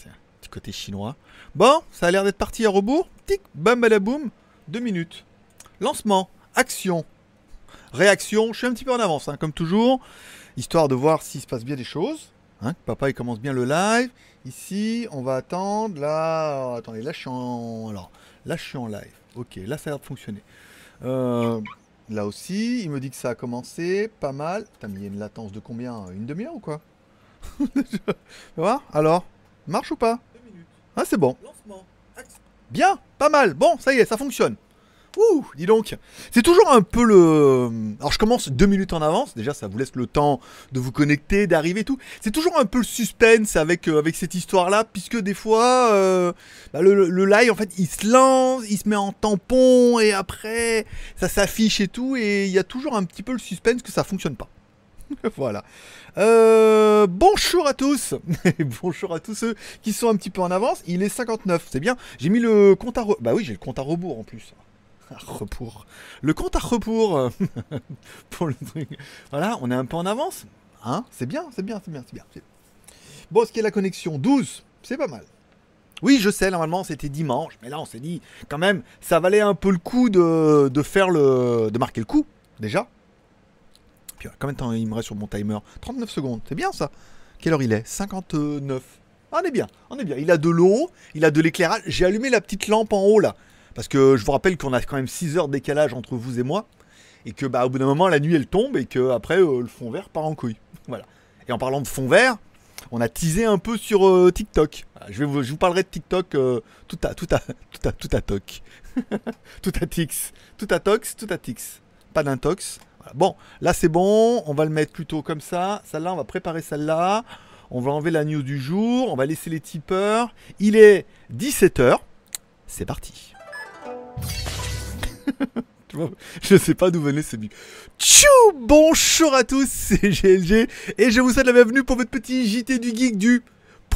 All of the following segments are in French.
Tiens, petit côté chinois. Bon, ça a l'air d'être parti à rebours. Tic, bam, badaboum. Deux minutes. Lancement, action, réaction. Je suis un petit peu en avance, hein, comme toujours, histoire de voir s'il se passe bien des choses. Hein, papa, il commence bien le live. Ici, on va attendre. Là, attendez, là, je suis en. Alors, en live. Ok, là, ça a l'air de fonctionner. Euh, là aussi, il me dit que ça a commencé. Pas mal. Putain, mais il y a une latence de combien? Une demi-heure ou quoi? Tu vois? Alors, marche ou pas Ah, c'est bon. Bien, pas mal. Bon, ça y est, ça fonctionne. Ouh, dis donc. C'est toujours un peu le. Alors je commence deux minutes en avance. Déjà, ça vous laisse le temps de vous connecter, d'arriver et tout. C'est toujours un peu le suspense avec, euh, avec cette histoire-là, puisque des fois, euh, bah, le, le live, en fait, il se lance, il se met en tampon, et après, ça s'affiche et tout, et il y a toujours un petit peu le suspense que ça fonctionne pas. voilà. Euh, bonjour à tous. bonjour à tous ceux qui sont un petit peu en avance. Il est 59, c'est bien. J'ai mis le compte à rebours. Bah oui, j'ai le compte à rebours en plus. Le compte à rebours. Voilà, on est un peu en avance. Hein C'est bien, c'est bien, c'est bien, c'est bien. Bon, ce qui est la connexion, 12, c'est pas mal. Oui, je sais, normalement c'était dimanche, mais là on s'est dit, quand même, ça valait un peu le coup de, de faire le. de marquer le coup, déjà. Puis combien de temps il me reste sur mon timer 39 secondes, c'est bien ça. Quelle heure il est? 59. Ah, on est bien, on est bien. Il a de l'eau, il a de l'éclairage. J'ai allumé la petite lampe en haut là. Parce que je vous rappelle qu'on a quand même 6 heures de décalage entre vous et moi. Et que bah, au bout d'un moment, la nuit elle tombe et que après euh, le fond vert part en couille. Voilà. Et en parlant de fond vert, on a teasé un peu sur euh, TikTok. Vous, je vous parlerai de TikTok euh, tout à tout à tout à tout à toc. tout à tix. Tout à tox, tout à tix. Pas d'intox. Bon, là c'est bon, on va le mettre plutôt comme ça. Celle-là, on va préparer celle-là. On va enlever la news du jour, on va laisser les tipeurs. Il est 17h. C'est parti. Je sais pas d'où venait ce but. Tchou Bonjour à tous, c'est GLG et je vous souhaite la bienvenue pour votre petit JT du Geek du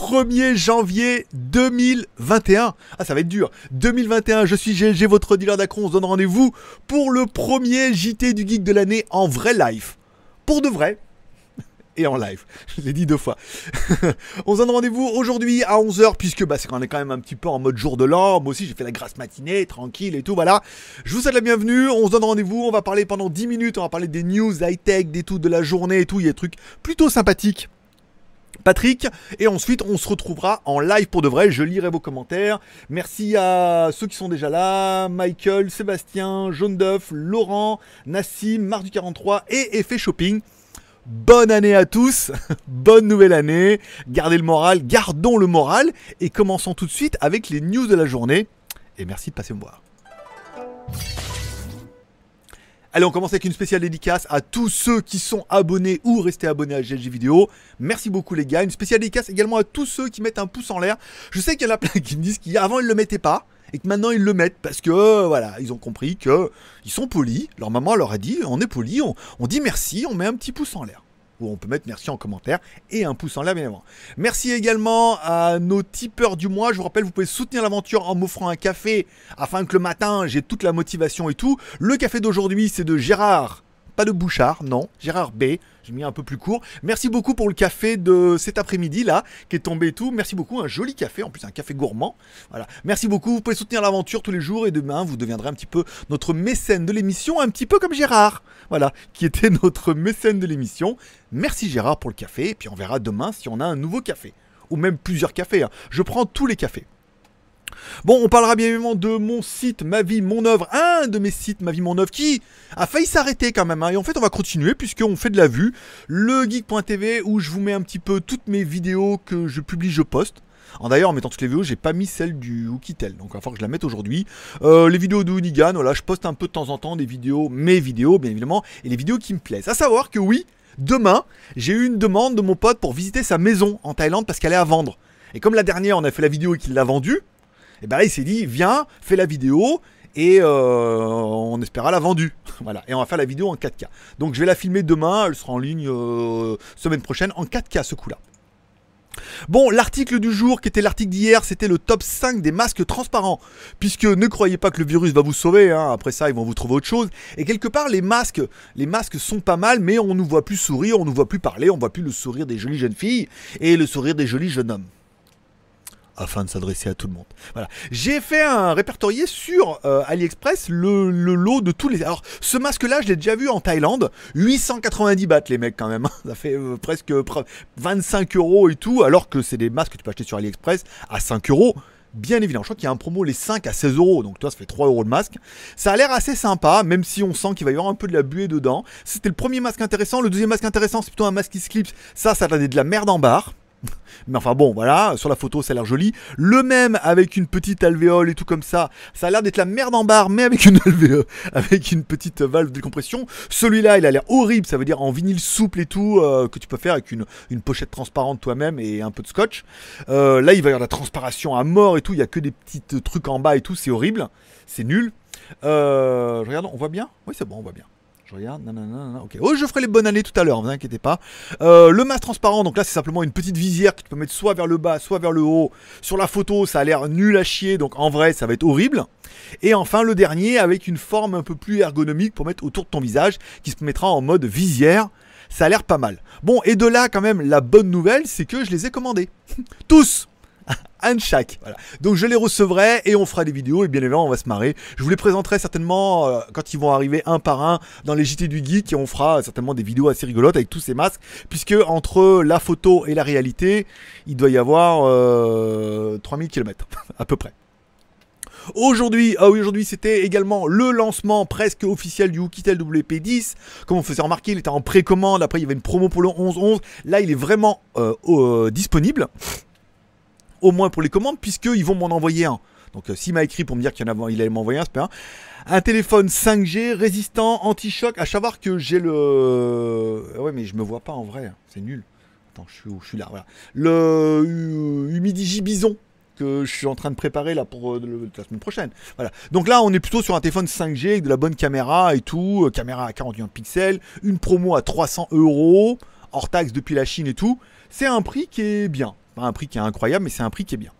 1er janvier 2021. Ah, ça va être dur. 2021, je suis GLG, votre dealer d'accro. On se donne rendez-vous pour le premier JT du Geek de l'année en vrai live. Pour de vrai. Et en live. Je l'ai dit deux fois. on se donne rendez-vous aujourd'hui à 11h, puisque bah, c'est qu'on est quand même un petit peu en mode jour de l'an. Moi aussi, j'ai fait la grasse matinée, tranquille et tout, voilà. Je vous souhaite la bienvenue. On se donne rendez-vous. On va parler pendant 10 minutes. On va parler des news high-tech, des tout de la journée et tout. Il y a des trucs plutôt sympathiques. Patrick, et ensuite on se retrouvera en live pour de vrai, je lirai vos commentaires. Merci à ceux qui sont déjà là, Michael, Sébastien, Jaune d'œuf, Laurent, Nassim, Marc du 43 et Effet Shopping. Bonne année à tous, bonne nouvelle année, gardez le moral, gardons le moral et commençons tout de suite avec les news de la journée. Et merci de passer me voir. Allez, on commence avec une spéciale dédicace à tous ceux qui sont abonnés ou restés abonnés à GLG Vidéo. Merci beaucoup les gars. Une spéciale dédicace également à tous ceux qui mettent un pouce en l'air. Je sais qu'il y en a plein qui me disent qu'avant ils le mettaient pas et que maintenant ils le mettent parce que euh, voilà, ils ont compris que ils sont polis. Leur maman leur a dit on est poli, on, on dit merci, on met un petit pouce en l'air. Ou on peut mettre merci en commentaire et un pouce en l'air bien évidemment. Merci également à nos tipeurs du mois. Je vous rappelle, vous pouvez soutenir l'aventure en m'offrant un café afin que le matin j'ai toute la motivation et tout. Le café d'aujourd'hui c'est de Gérard. Pas de Bouchard, non, Gérard B. J'ai mis un peu plus court. Merci beaucoup pour le café de cet après-midi là, qui est tombé et tout. Merci beaucoup, un joli café, en plus un café gourmand. Voilà. Merci beaucoup. Vous pouvez soutenir l'aventure tous les jours et demain vous deviendrez un petit peu notre mécène de l'émission, un petit peu comme Gérard. Voilà, qui était notre mécène de l'émission. Merci Gérard pour le café. Et puis on verra demain si on a un nouveau café. Ou même plusieurs cafés. hein. Je prends tous les cafés. Bon, on parlera bien évidemment de mon site, ma vie, mon œuvre, un de mes sites, ma vie, mon œuvre, qui a failli s'arrêter quand même. hein. Et en fait, on va continuer puisqu'on fait de la vue. Le geek.tv où je vous mets un petit peu toutes mes vidéos que je publie, je poste. En D'ailleurs, en mettant toutes les vidéos, j'ai pas mis celle du Oukitel, donc il va falloir que je la mette aujourd'hui. Euh, les vidéos de Hoonigan, voilà, je poste un peu de temps en temps des vidéos, mes vidéos, bien évidemment, et les vidéos qui me plaisent. À savoir que oui, demain, j'ai eu une demande de mon pote pour visiter sa maison en Thaïlande parce qu'elle est à vendre. Et comme la dernière, on a fait la vidéo et qu'il l'a vendue, et ben là, il s'est dit, viens, fais la vidéo et euh, on espérera la vendue. voilà, et on va faire la vidéo en 4K. Donc je vais la filmer demain, elle sera en ligne euh, semaine prochaine en 4K ce coup-là. Bon, l'article du jour qui était l'article d'hier, c'était le top 5 des masques transparents. Puisque ne croyez pas que le virus va vous sauver, hein, après ça ils vont vous trouver autre chose. Et quelque part les masques, les masques sont pas mal, mais on nous voit plus sourire, on nous voit plus parler, on voit plus le sourire des jolies jeunes filles et le sourire des jolis jeunes hommes. Afin de s'adresser à tout le monde. Voilà. J'ai fait un répertorié sur euh, AliExpress le, lot de tous les. Alors, ce masque-là, je l'ai déjà vu en Thaïlande. 890 bahts, les mecs, quand même. Hein. Ça fait euh, presque 25 euros et tout, alors que c'est des masques que tu peux acheter sur AliExpress à 5 euros. Bien évidemment, je crois qu'il y a un promo les 5 à 16 euros, donc toi ça fait 3 euros de masque. Ça a l'air assez sympa, même si on sent qu'il va y avoir un peu de la buée dedans. C'était le premier masque intéressant. Le deuxième masque intéressant, c'est plutôt un masque qui se clipse. Ça, ça a de la merde en barre. Mais enfin bon, voilà, sur la photo ça a l'air joli. Le même avec une petite alvéole et tout comme ça, ça a l'air d'être la merde en barre, mais avec une alvéole, avec une petite valve de décompression. Celui-là, il a l'air horrible, ça veut dire en vinyle souple et tout, euh, que tu peux faire avec une, pochette transparente toi-même et un peu de scotch. Euh, là, il va y avoir de la transpiration à mort et tout, il y a que des petits trucs en bas et tout, c'est horrible, c'est nul. Euh, regarde, on voit bien? Oui, c'est bon, on voit bien. Je regarde, ok. Oh, je ferai les bonnes années tout à l'heure, ne vous inquiétez pas. Euh, le masque transparent, donc là c'est simplement une petite visière que tu peux mettre soit vers le bas, soit vers le haut. Sur la photo, ça a l'air nul à chier, donc en vrai, ça va être horrible. Et enfin, le dernier avec une forme un peu plus ergonomique pour mettre autour de ton visage, qui se mettra en mode visière. Ça a l'air pas mal. Bon, et de là, quand même, la bonne nouvelle, c'est que je les ai commandés. Tous un chaque. Voilà. Donc je les recevrai et on fera des vidéos et bien évidemment on va se marrer. Je vous les présenterai certainement euh, quand ils vont arriver un par un dans les JT du Geek et on fera certainement des vidéos assez rigolotes avec tous ces masques puisque entre la photo et la réalité il doit y avoir 3000 euh, km à peu près. Aujourd'hui, ah oui, aujourd'hui c'était également le lancement presque officiel du Oukitel WP10. Comme on faisait remarquer, il était en précommande. Après, il y avait une promo pour le 11-11. Là, il est vraiment euh, disponible au moins pour les commandes, puisqu'ils vont m'en envoyer un. Donc euh, s'il m'a écrit pour me dire qu'il allait m'envoyer un, c'est pas un. Un téléphone 5G résistant anti-choc. À savoir que j'ai le. Ah ouais, mais je me vois pas en vrai. Hein. C'est nul. Attends, je suis où? Je suis là. Voilà. Le Humidigi Bison que je suis en train de préparer là pour euh, la semaine prochaine. Voilà. Donc là, on est plutôt sur un téléphone 5G avec de la bonne caméra et tout. Euh, caméra à 41 pixels. Une promo à 300 euros. Hors taxe depuis la Chine et tout. C'est un prix qui est bien. Pas un prix qui est incroyable, mais c'est un prix qui est bien.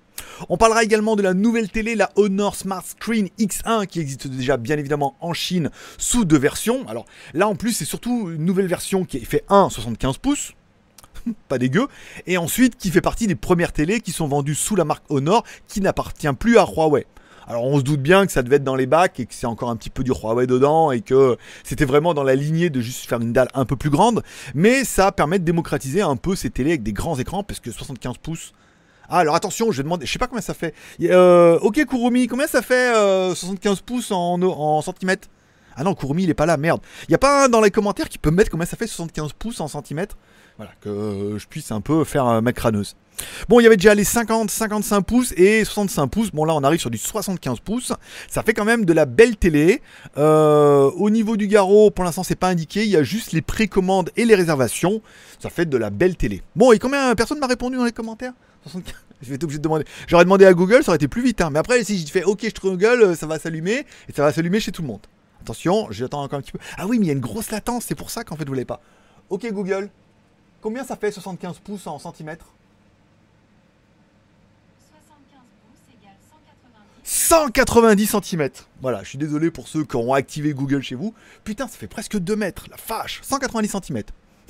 On parlera également de la nouvelle télé, la Honor Smart Screen X1, qui existe déjà bien évidemment en Chine sous deux versions. Alors là en plus c'est surtout une nouvelle version qui fait 1 75 pouces, pas dégueu, et ensuite qui fait partie des premières télés qui sont vendues sous la marque Honor, qui n'appartient plus à Huawei. Alors on se doute bien que ça devait être dans les bacs et que c'est encore un petit peu du Huawei dedans et que c'était vraiment dans la lignée de juste faire une dalle un peu plus grande. Mais ça permet de démocratiser un peu ces télés avec des grands écrans parce que 75 pouces. Ah alors attention, je vais demander, je sais pas combien ça fait. Euh, ok Kurumi, combien ça fait 75 euh, pouces en, en centimètres? Ah non, Kurumi il est pas là, merde. Y a pas un dans les commentaires qui peut mettre combien ça fait 75 pouces en centimètres? Voilà, que je puisse un peu faire euh, ma crâneuse. Bon, il y avait déjà les 50, 55 pouces et 65 pouces. Bon, là, on arrive sur du 75 pouces. Ça fait quand même de la belle télé. Euh, au niveau du garrot, pour l'instant, c'est pas indiqué. Il y a juste les précommandes et les réservations. Ça fait de la belle télé. Bon, et combien personne m'a répondu dans les commentaires? Je vais être obligé de demander. J'aurais demandé à Google, ça aurait été plus vite. Hein. Mais après, si je fais OK, je Google, euh, ça va s'allumer et ça va s'allumer chez tout le monde. Attention, j'attends encore un petit peu. Ah oui, mais il y a une grosse latence, c'est pour ça qu'en fait vous l'avez pas. Ok Google, Combien ça fait 75 pouces en centimètres 75 pouces égale 190. 190 cm. Voilà, je suis désolé pour ceux qui ont activé Google chez vous. Putain, ça fait presque 2 mètres, la fâche 190 cm.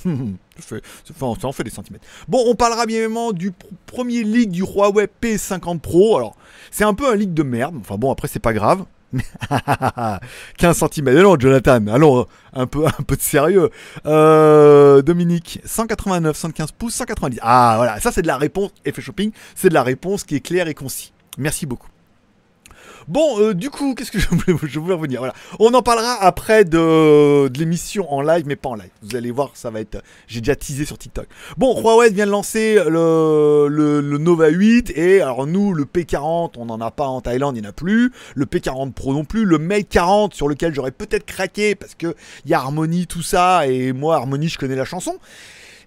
ça en fait des centimètres. Bon, on parlera bien évidemment du premier leak du Huawei P50 Pro. Alors, c'est un peu un leak de merde. Enfin bon, après, c'est pas grave. 15 cm. Non, Jonathan, allons, un peu, un peu de sérieux. Euh, Dominique, 189, 115 pouces, 190. Ah, voilà, ça c'est de la réponse, effet shopping, c'est de la réponse qui est claire et concis. Merci beaucoup. Bon, euh, du coup, qu'est-ce que je voulais, je voulais revenir Voilà, on en parlera après de, l'émission en live, mais pas en live. Vous allez voir, ça va être. J'ai déjà teasé sur TikTok. Bon, Huawei vient de lancer le, le, Nova 8 et alors nous, le P40, on n'en a pas en Thaïlande, il n'y en a plus. Le P40 Pro non plus. Le Mate 40 sur lequel j'aurais peut-être craqué parce que il y a Harmony tout ça et moi Harmony, je connais la chanson.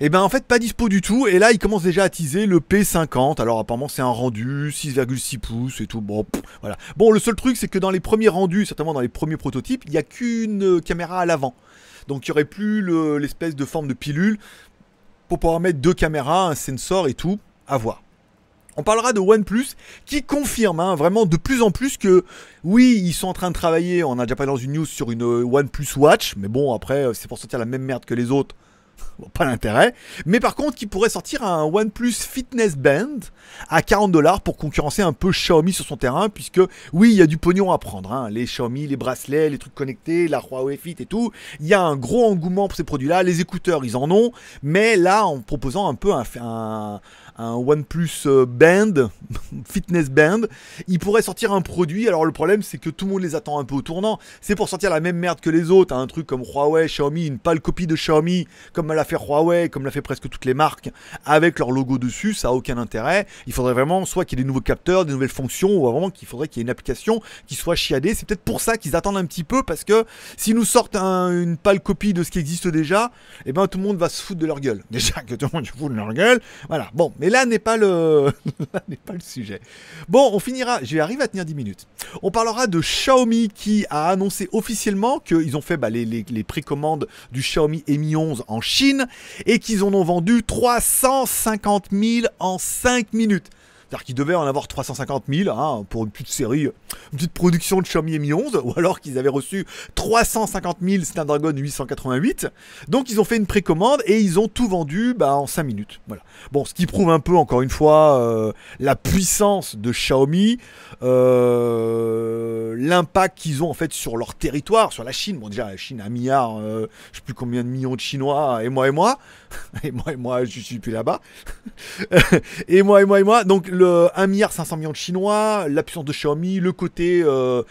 Et eh ben en fait pas dispo du tout. Et là il commence déjà à teaser le P50 alors apparemment c'est un rendu 6,6 pouces et tout. Bon voilà. Bon le seul truc c'est que dans les premiers rendus certainement dans les premiers prototypes il n'y a qu'une caméra à l'avant. Donc il n'y aurait plus l'espèce de forme de pilule pour pouvoir mettre deux caméras un sensor et tout. À voir. On parlera de OnePlus qui confirme hein, vraiment de plus en plus que oui, ils sont en train de travailler, on a déjà parlé dans une news sur une OnePlus Watch, mais bon après c'est pour sortir la même merde que les autres, Bon, pas l'intérêt. Mais par contre, qui pourrait sortir un OnePlus Fitness Band à 40 dollars pour concurrencer un peu Xiaomi sur son terrain, puisque oui, il y a du pognon à prendre. hein. Les Xiaomi, les bracelets, les trucs connectés, la Huawei Fit et tout. Il y a un gros engouement pour ces produits-là. Les écouteurs, ils en ont. Mais là, en proposant un peu un, un, un OnePlus euh, Band, Fitness Band, il pourrait sortir un produit. Alors le problème, c'est que tout le monde les attend un peu au tournant. C'est pour sortir la même merde que les autres. hein. Un truc comme Huawei, Xiaomi, une pâle copie de Xiaomi, comme l'a fait Huawei, comme l'a fait presque toutes les marques, avec leur logo dessus, ça a aucun intérêt. Il faudrait vraiment soit qu'il y ait des nouveaux capteurs, des nouvelles fonctions, ou vraiment qu'il faudrait qu'il y ait une application qui soit chiadée. C'est peut-être pour ça qu'ils attendent un petit peu, parce que s'ils nous sortent un- une pâle copie de ce qui existe déjà, eh ben tout le monde va se foutre de leur gueule. Déjà que tout le monde se fout de leur gueule. Voilà. Bon, là n'est pas le, là n'est pas le sujet. Bon, on finira. Arriver à tenir 10 minutes. On parlera de Xiaomi qui a annoncé officiellement qu'ils ont fait bah, les, les- les précommandes du Xiaomi Mi 11 en Chine et qu'ils en ont vendu 350 000 en 5 minutes. C'est-à-dire qu'ils devaient en avoir 350 000 hein, pour une petite série, une petite production de Xiaomi Mi 11, ou alors qu'ils avaient reçu 350 000 Snapdragon 888. Donc ils ont fait une précommande et ils ont tout vendu bah, en 5 minutes. Voilà. Bon, ce qui prouve un peu, encore une fois, euh, la puissance de Xiaomi, euh, l'impact qu'ils ont en fait sur leur territoire, sur la Chine. Bon, déjà, la Chine a un milliard, euh, je sais plus combien de millions de Chinois, et moi et moi, et moi et moi, je suis plus là-bas. et moi et moi et moi, donc 1 milliard 500 millions de Chinois, la puissance de Xiaomi, le côté euh,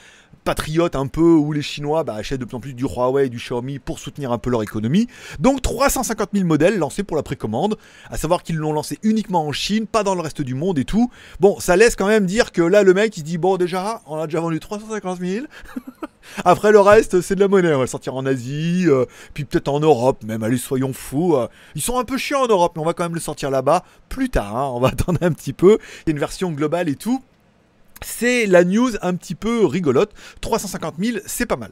patriote un peu où les Chinois bah, achètent de plus en plus du Huawei et du Xiaomi pour soutenir un peu leur économie. Donc 350 000 modèles lancés pour la précommande, à savoir qu'ils l'ont lancé uniquement en Chine, pas dans le reste du monde et tout. Bon, ça laisse quand même dire que là le mec il dit bon déjà on a déjà vendu 350 000. Après le reste c'est de la monnaie, on va sortir en Asie, euh, puis peut-être en Europe même, allez soyons fous. euh. Ils sont un peu chiants en Europe mais on va quand même le sortir là-bas plus tard, hein. on va attendre un petit peu. Il y a une version globale et tout. C'est la news un petit peu rigolote. 350 000, c'est pas mal.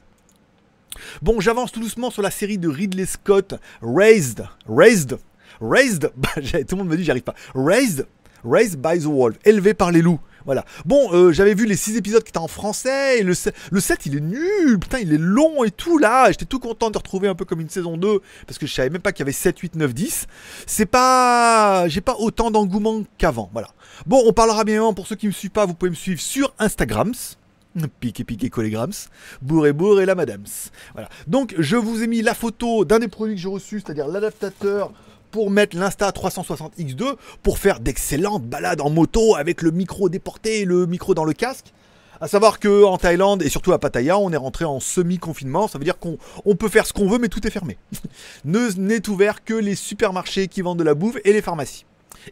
Bon, j'avance tout doucement sur la série de Ridley Scott, Raised. Raised. Raised? Bah, tout le monde me dit, j'y arrive pas. Raised? Raised by the Wolf. Élevé par les loups. Voilà. Bon, euh, j'avais vu les 6 épisodes qui étaient en français. Et le 7, le 7, il est nul. Putain, il est long et tout là. J'étais tout content de retrouver un peu comme une saison 2. Parce que je savais même pas qu'il y avait 7, 8, 9, 10. C'est pas. J'ai pas autant d'engouement qu'avant. Voilà. Bon, on parlera bien pour ceux qui me suivent pas, vous pouvez me suivre sur Instagrams. Piqué, piqué, collégrams. Bourré, bourré, la madame. Voilà. Donc, je vous ai mis la photo d'un des produits que j'ai reçus, c'est-à-dire l'adaptateur pour mettre l'Insta 360X2 pour faire d'excellentes balades en moto avec le micro déporté et le micro dans le casque. À savoir que en Thaïlande et surtout à Pattaya, on est rentré en semi-confinement. Ça veut dire qu'on on peut faire ce qu'on veut, mais tout est fermé. ne n'est ouvert que les supermarchés qui vendent de la bouffe et les pharmacies.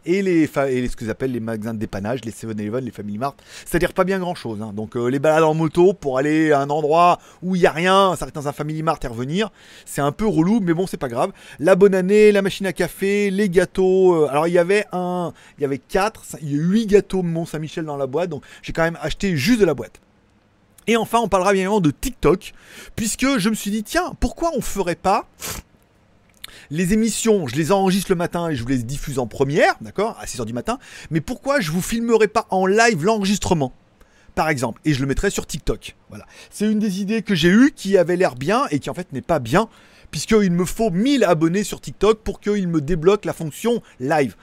Et les, ce que j'appelle les magasins de dépannage, les 7-Eleven, les Family Mart, c'est-à-dire pas bien grand-chose. hein. Donc euh, les balades en moto pour aller à un endroit où il y a rien, dans un Family Mart et revenir, c'est un peu relou, mais bon c'est pas grave. La bonne année, la machine à café, les gâteaux. euh, alors il y avait un, il y avait quatre, cin- il y a huit gâteaux Mont Saint-Michel dans la boîte, donc j'ai quand même acheté juste de la boîte. Et enfin, on parlera bien évidemment de TikTok, puisque je me suis dit, tiens, pourquoi on ferait pas les émissions, je les enregistre le matin et je vous les diffuse en première, d'accord, à 6h du matin, mais pourquoi je vous filmerai pas en live l'enregistrement par exemple, et je le mettrai sur TikTok. Voilà. C'est une des idées que j'ai eues qui avait l'air bien et qui en fait n'est pas bien, puisqu'il me faut 1000 abonnés sur TikTok pour qu'il me débloque la fonction live.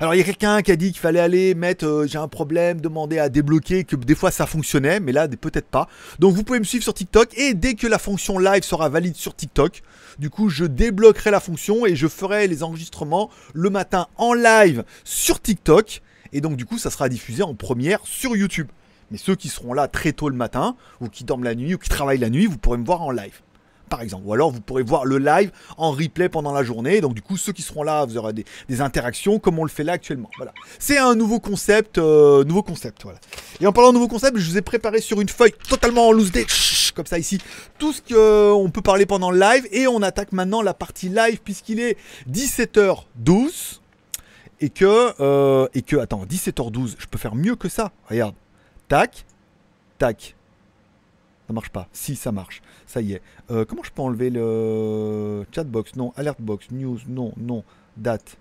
Alors il y a quelqu'un qui a dit qu'il fallait aller mettre euh, j'ai un problème, demander à débloquer, que des fois ça fonctionnait, mais là peut-être pas. Donc vous pouvez me suivre sur TikTok et dès que la fonction live sera valide sur TikTok, du coup je débloquerai la fonction et je ferai les enregistrements le matin en live sur TikTok. Et donc du coup ça sera diffusé en première sur YouTube. Mais ceux qui seront là très tôt le matin, ou qui dorment la nuit, ou qui travaillent la nuit, vous pourrez me voir en live par exemple. Ou alors vous pourrez voir le live en replay pendant la journée. Donc du coup, ceux qui seront là, vous aurez des, interactions comme on le fait là actuellement. Voilà. C'est un nouveau concept, euh, nouveau concept. Voilà. Et en parlant de nouveau concept, je vous ai préparé sur une feuille totalement en loose day, comme ça ici, tout ce qu'on peut parler pendant le live. Et on attaque maintenant la partie live puisqu'il est 17h12 et que euh, et que attends 17h12 je peux faire mieux que ça regarde tac tac ça marche pas. Si ça marche. Ça y est. Euh, comment je peux enlever le chatbox? Non alertbox news non non date.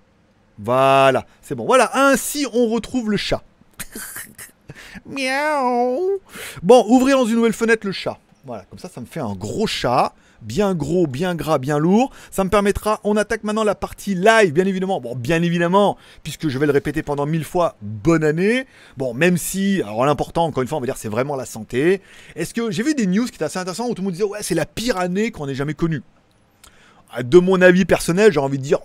Voilà c'est bon. Voilà ainsi on retrouve le chat. Miaou. Bon ouvrir dans une nouvelle fenêtre le chat. Voilà comme ça ça me fait un gros chat bien gros, bien gras, bien lourd. Ça me permettra, on attaque maintenant la partie live, bien évidemment. Bon, bien évidemment, puisque je vais le répéter pendant mille fois, bonne année. Bon, même si, alors l'important, encore une fois, on va dire, c'est vraiment la santé. Est-ce que j'ai vu des news qui étaient assez intéressantes où tout le monde disait, ouais, c'est la pire année qu'on ait jamais connue. De mon avis personnel, j'ai envie de dire,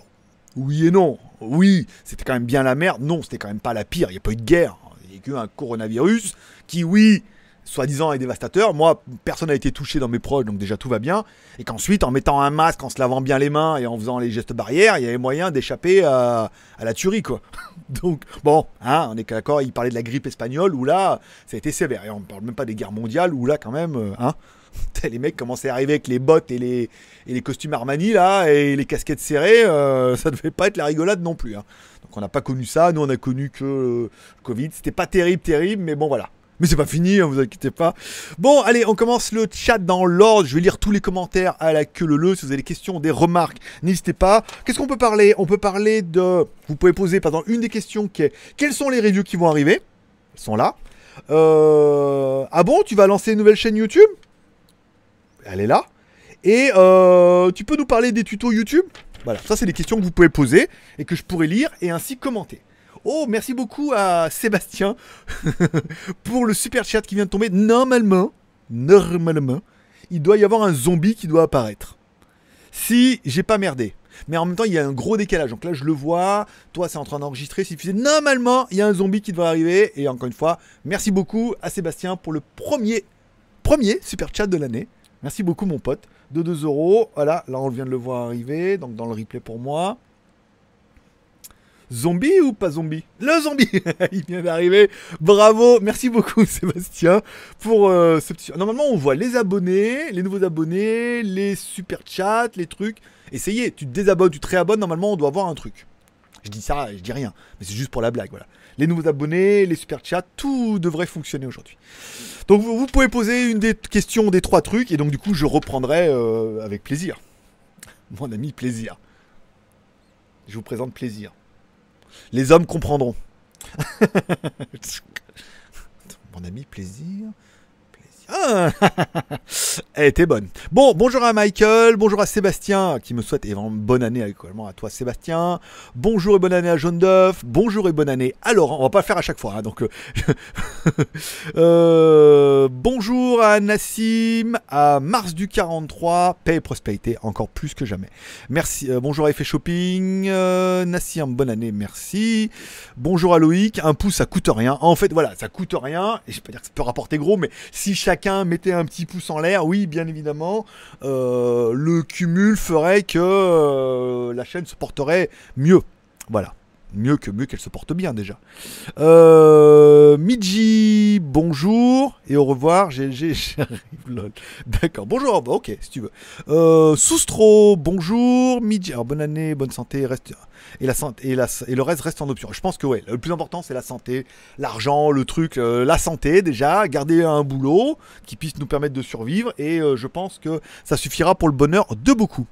oui et non. Oui, c'était quand même bien la merde. Non, c'était quand même pas la pire. Il n'y a pas eu de guerre. Il n'y a qu'un coronavirus qui, oui, soi-disant est dévastateur. Moi, personne n'a été touché dans mes proches, donc déjà tout va bien. Et qu'ensuite, en mettant un masque, en se lavant bien les mains et en faisant les gestes barrières, il y avait moyen d'échapper à, la tuerie, quoi. donc, bon, hein, on est d'accord, il parlait de la grippe espagnole, où là, ça a été sévère. Et on ne parle même pas des guerres mondiales, où là, quand même, euh, hein, les mecs commençaient à arriver avec les bottes et les, et costumes Armani là et les casquettes serrées, euh, ça devait pas être la rigolade non plus. Hein. Donc on n'a pas connu ça, nous on a connu que le Covid. C'était pas terrible, terrible, mais bon voilà. Mais c'est pas fini, hein, vous inquiétez pas. Bon, allez, on commence le chat dans l'ordre. Je vais lire tous les commentaires à la queue le le. Si vous avez des questions, des remarques, n'hésitez pas. Qu'est-ce qu'on peut parler? On peut parler de. Vous pouvez poser, par exemple, une des questions qui est quelles sont les reviews qui vont arriver? Elles sont là. Euh... Ah bon, tu vas lancer une nouvelle chaîne YouTube? Elle est là. Et euh, tu peux nous parler des tutos YouTube? Voilà, ça c'est des questions que vous pouvez poser et que je pourrais lire et ainsi commenter. Oh, merci beaucoup à Sébastien pour le super chat qui vient de tomber. Normalement, normalement, il doit y avoir un zombie qui doit apparaître. Si j'ai pas merdé. Mais en même temps, il y a un gros décalage. Donc là, je le vois. Toi, c'est en train d'enregistrer. Normalement, il y a un zombie qui devrait arriver. Et encore une fois, merci beaucoup à Sébastien pour le premier, premier super chat de l'année. Merci beaucoup, mon pote. De 2 euros. Voilà, là, on vient de le voir arriver. Donc dans le replay pour moi. Zombie ou pas zombie? Le zombie Il vient d'arriver. Bravo, merci beaucoup Sébastien pour euh, ce petit... Normalement on voit les abonnés, les nouveaux abonnés, les super chats, les trucs. Essayez, tu te désabonnes, tu te réabonnes, normalement on doit avoir un truc. Je dis ça, je dis rien, mais c'est juste pour la blague, voilà. Les nouveaux abonnés, les super chats, tout devrait fonctionner aujourd'hui. Donc vous, pouvez poser une des questions des trois trucs, et donc du coup je reprendrai euh, avec plaisir. Mon ami plaisir. Je vous présente plaisir. Les hommes comprendront. Mon ami, plaisir. Ah Elle était bonne. Bon, bonjour à Michael, bonjour à Sébastien qui me souhaite évidemment bonne année également à toi Sébastien. Bonjour et bonne année à Jaune d'œuf. Bonjour et bonne année à Laurent. On va pas le faire à chaque fois. Hein, donc, euh, euh, bonjour à Nassim, à Mars du 43. Paix et prospérité encore plus que jamais. Merci. Euh, bonjour à Effet Shopping. Nassim, bonne année, merci. Bonjour à Loïc. Un pouce, ça coûte rien. En fait, voilà, ça coûte rien. Et je peux dire que ça peut rapporter gros, mais si chaque chacun mettait un petit pouce en l'air, oui, bien évidemment, euh, le cumul ferait que euh, la chaîne se porterait mieux. Voilà. Mieux que mieux qu'elle se porte bien déjà. Euh, Midji, bonjour et au revoir. J'arrive. D'accord. Bonjour. Ok, si tu veux. Euh, Soustro, bonjour. Midji, alors bonne année, bonne santé. Reste et, la, et, le reste reste en option. Je pense que ouais, le plus important c'est la santé, l'argent, le truc, euh, la santé déjà, garder un boulot qui puisse nous permettre de survivre et je pense que ça suffira pour le bonheur de beaucoup.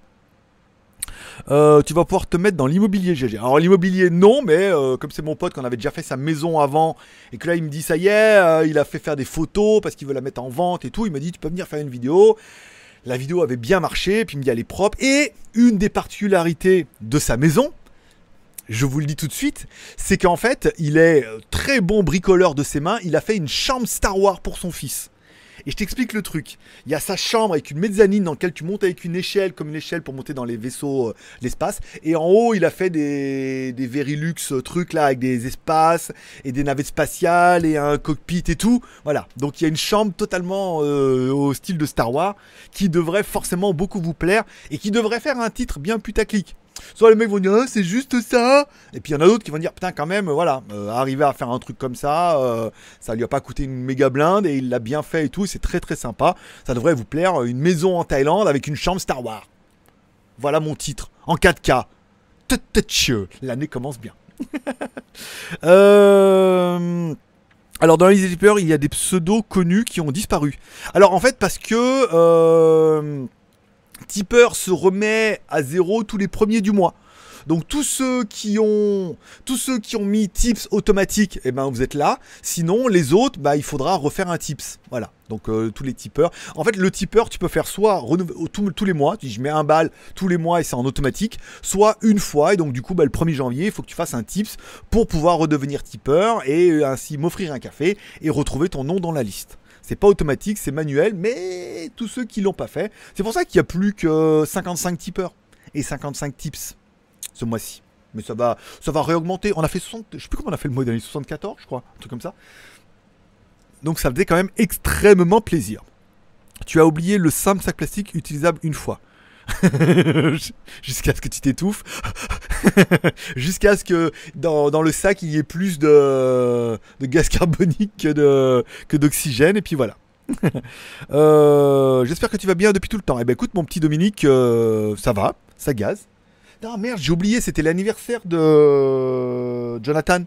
Euh, tu vas pouvoir te mettre dans l'immobilier GG. Alors l'immobilier non, mais comme c'est mon pote qu'on avait déjà fait sa maison avant et que là il me dit ça y est, il a fait faire des photos parce qu'il veut la mettre en vente et tout, il m'a dit tu peux venir faire une vidéo. La vidéo avait bien marché, puis il me dit elle est propre. Et une des particularités de sa maison, je vous le dis tout de suite, c'est qu'en fait, il est très bon bricoleur de ses mains. Il a fait une chambre Star Wars pour son fils. Et je t'explique le truc. Il y a sa chambre avec une mezzanine dans laquelle tu montes avec une échelle, comme une échelle pour monter dans les vaisseaux, euh, l'espace. Et en haut, il a fait des, des Verilux euh, trucs là, avec des espaces et des navettes spatiales et un cockpit et tout. Voilà. Donc il y a une chambre totalement euh, au style de Star Wars qui devrait forcément beaucoup vous plaire et qui devrait faire un titre bien putaclic. Soit les mecs vont dire ah, c'est juste ça, et puis il y en a d'autres qui vont dire putain quand même voilà, euh, arriver à faire un truc comme ça, euh, ça lui a pas coûté une méga blinde et il l'a bien fait et tout, c'est très très sympa. Ça devrait vous plaire, une maison en Thaïlande avec une chambre Star Wars. Voilà mon titre en 4K. L'année commence bien. euh... Alors dans les éditeurs, il y a des pseudos connus qui ont disparu. Alors en fait parce que euh, Tipper se remet à zéro tous les premiers du mois. Donc tous ceux qui ont tous ceux qui ont mis tips automatique, eh ben vous êtes là. Sinon les autres, bah il faudra refaire un tips. Voilà. Donc euh, tous les tipeurs. En fait, le tipeur, tu peux faire soit tous les mois, je mets un bal tous les mois et c'est en automatique, soit une fois. Et donc du coup, bah, le 1er janvier, il faut que tu fasses un tips pour pouvoir redevenir tipeur et euh, ainsi m'offrir un café et retrouver ton nom dans la liste. C'est pas automatique, c'est manuel, mais tous ceux qui l'ont pas fait. C'est pour ça qu'il y a plus que 55 tipeurs et 55 tips ce mois-ci. Mais ça va, ça va réaugmenter. On a fait 60, je sais plus comment on a fait le mois dernier, 74, je crois, un truc comme ça. Donc ça faisait quand même extrêmement plaisir. Tu as oublié le simple sac plastique utilisable une fois. Jusqu'à ce que tu t'étouffes. Jusqu'à ce que dans, le sac il y ait plus de, gaz carbonique que d'oxygène. et puis voilà. Euh, j'espère que tu vas bien depuis tout le temps. Eh ben écoute mon petit Dominique, euh, ça va, ça gaz. Ah merde, j'ai oublié, c'était l'anniversaire de Jonathan.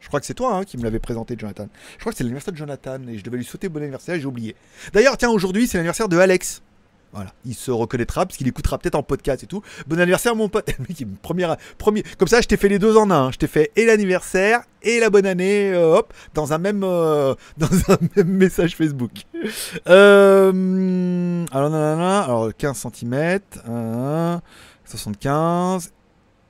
Je crois que c'est toi hein, qui me l'avais présenté, Jonathan. Je crois que c'est l'anniversaire de Jonathan et je devais lui souhaiter bon anniversaire, j'ai oublié. D'ailleurs, tiens, aujourd'hui, c'est l'anniversaire de Alex. Voilà, il se reconnaîtra parce qu'il écoutera peut-être en podcast et tout. Bon anniversaire mon pote. première, premier, comme ça, je t'ai fait les deux en un. Je t'ai fait et l'anniversaire et la bonne année, euh, hop, dans un même, euh, dans un même message Facebook. Euh, alors, alors 15 cm, 75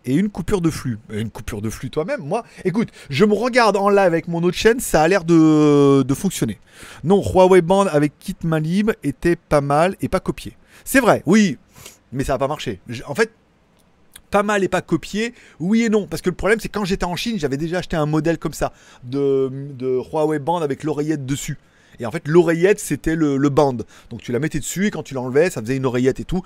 et une coupure de flux. Une coupure de flux toi-même, moi, écoute, je me regarde en live avec mon autre chaîne, ça a l'air de, de fonctionner. Non, Huawei Band avec kit Malib était pas mal et pas copié. C'est vrai, oui, mais ça n'a pas marché. En fait, pas mal et pas copié, oui et non. Parce que le problème, c'est quand j'étais en Chine, j'avais déjà acheté un modèle comme ça de, de Huawei Band avec l'oreillette dessus. Et en fait, l'oreillette, c'était le, le band. Donc tu la mettais dessus et quand tu l'enlevais, ça faisait une oreillette et tout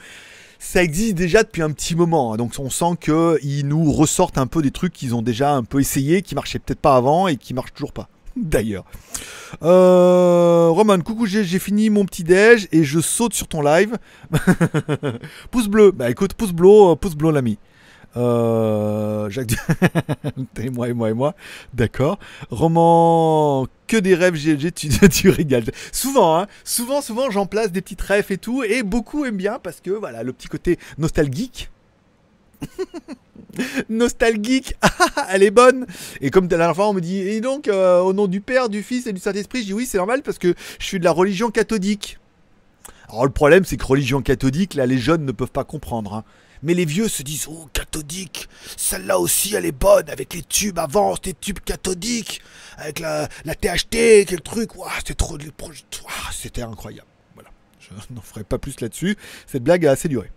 ça existe déjà depuis un petit moment. Hein. donc on sent qu'ils nous ressortent un peu des trucs qu'ils ont déjà un peu essayé, qui marchaient peut-être pas avant et qui marchent toujours pas. D'ailleurs. Euh, Roman, coucou, j'ai fini mon petit déj et je saute sur ton live. pouce bleu. Bah écoute, pouce bleu, euh, pouce bleu l'ami. Euh, Jacques, et moi et moi et moi, d'accord. Roman, que des rêves GLG, tu, tu régales. Souvent, hein, souvent, souvent, j'en place des petites rêves et tout, et beaucoup aiment bien parce que voilà, le petit côté nostalgique. nostalgique, elle est bonne. Et comme la dernière fois, on me dit, et donc, euh, au nom du Père, du Fils et du Saint-Esprit, je dis oui, c'est normal parce que je suis de la religion catholique. Alors le problème, c'est que religion catholique, là, les jeunes ne peuvent pas comprendre. Hein. Mais les vieux se disent Oh, cathodique, celle-là aussi elle est bonne avec les tubes avant, c'était tubes cathodiques, avec la, la THT, quel truc, c'était trop. c'était incroyable. Voilà, je n'en ferai pas plus là-dessus. Cette blague a assez duré.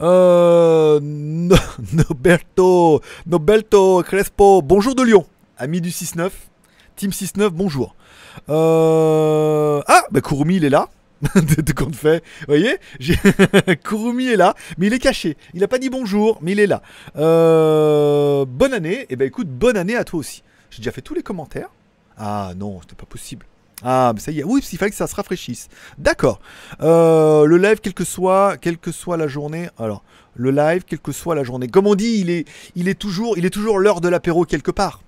Euh, Noberto, Noberto Crespo, bonjour de Lyon, ami du 6-9, Team 6-9, bonjour. Euh, ah, bah Kurumi il est là de compte fait. Vous voyez? Kurumi est là, mais il est caché. Il n'a pas dit bonjour, mais il est là. Euh, bonne année. Et eh ben écoute, bonne année à toi aussi. J'ai déjà fait tous les commentaires. Ah non, c'était pas possible. Ah, mais ça y est. Oui, il fallait que ça se rafraîchisse. D'accord. Euh, le live, quelle que soit, quelle que soit la journée. Alors, le live, quelle que soit la journée. Comme on dit, il est, il est toujours, il est toujours l'heure de l'apéro quelque part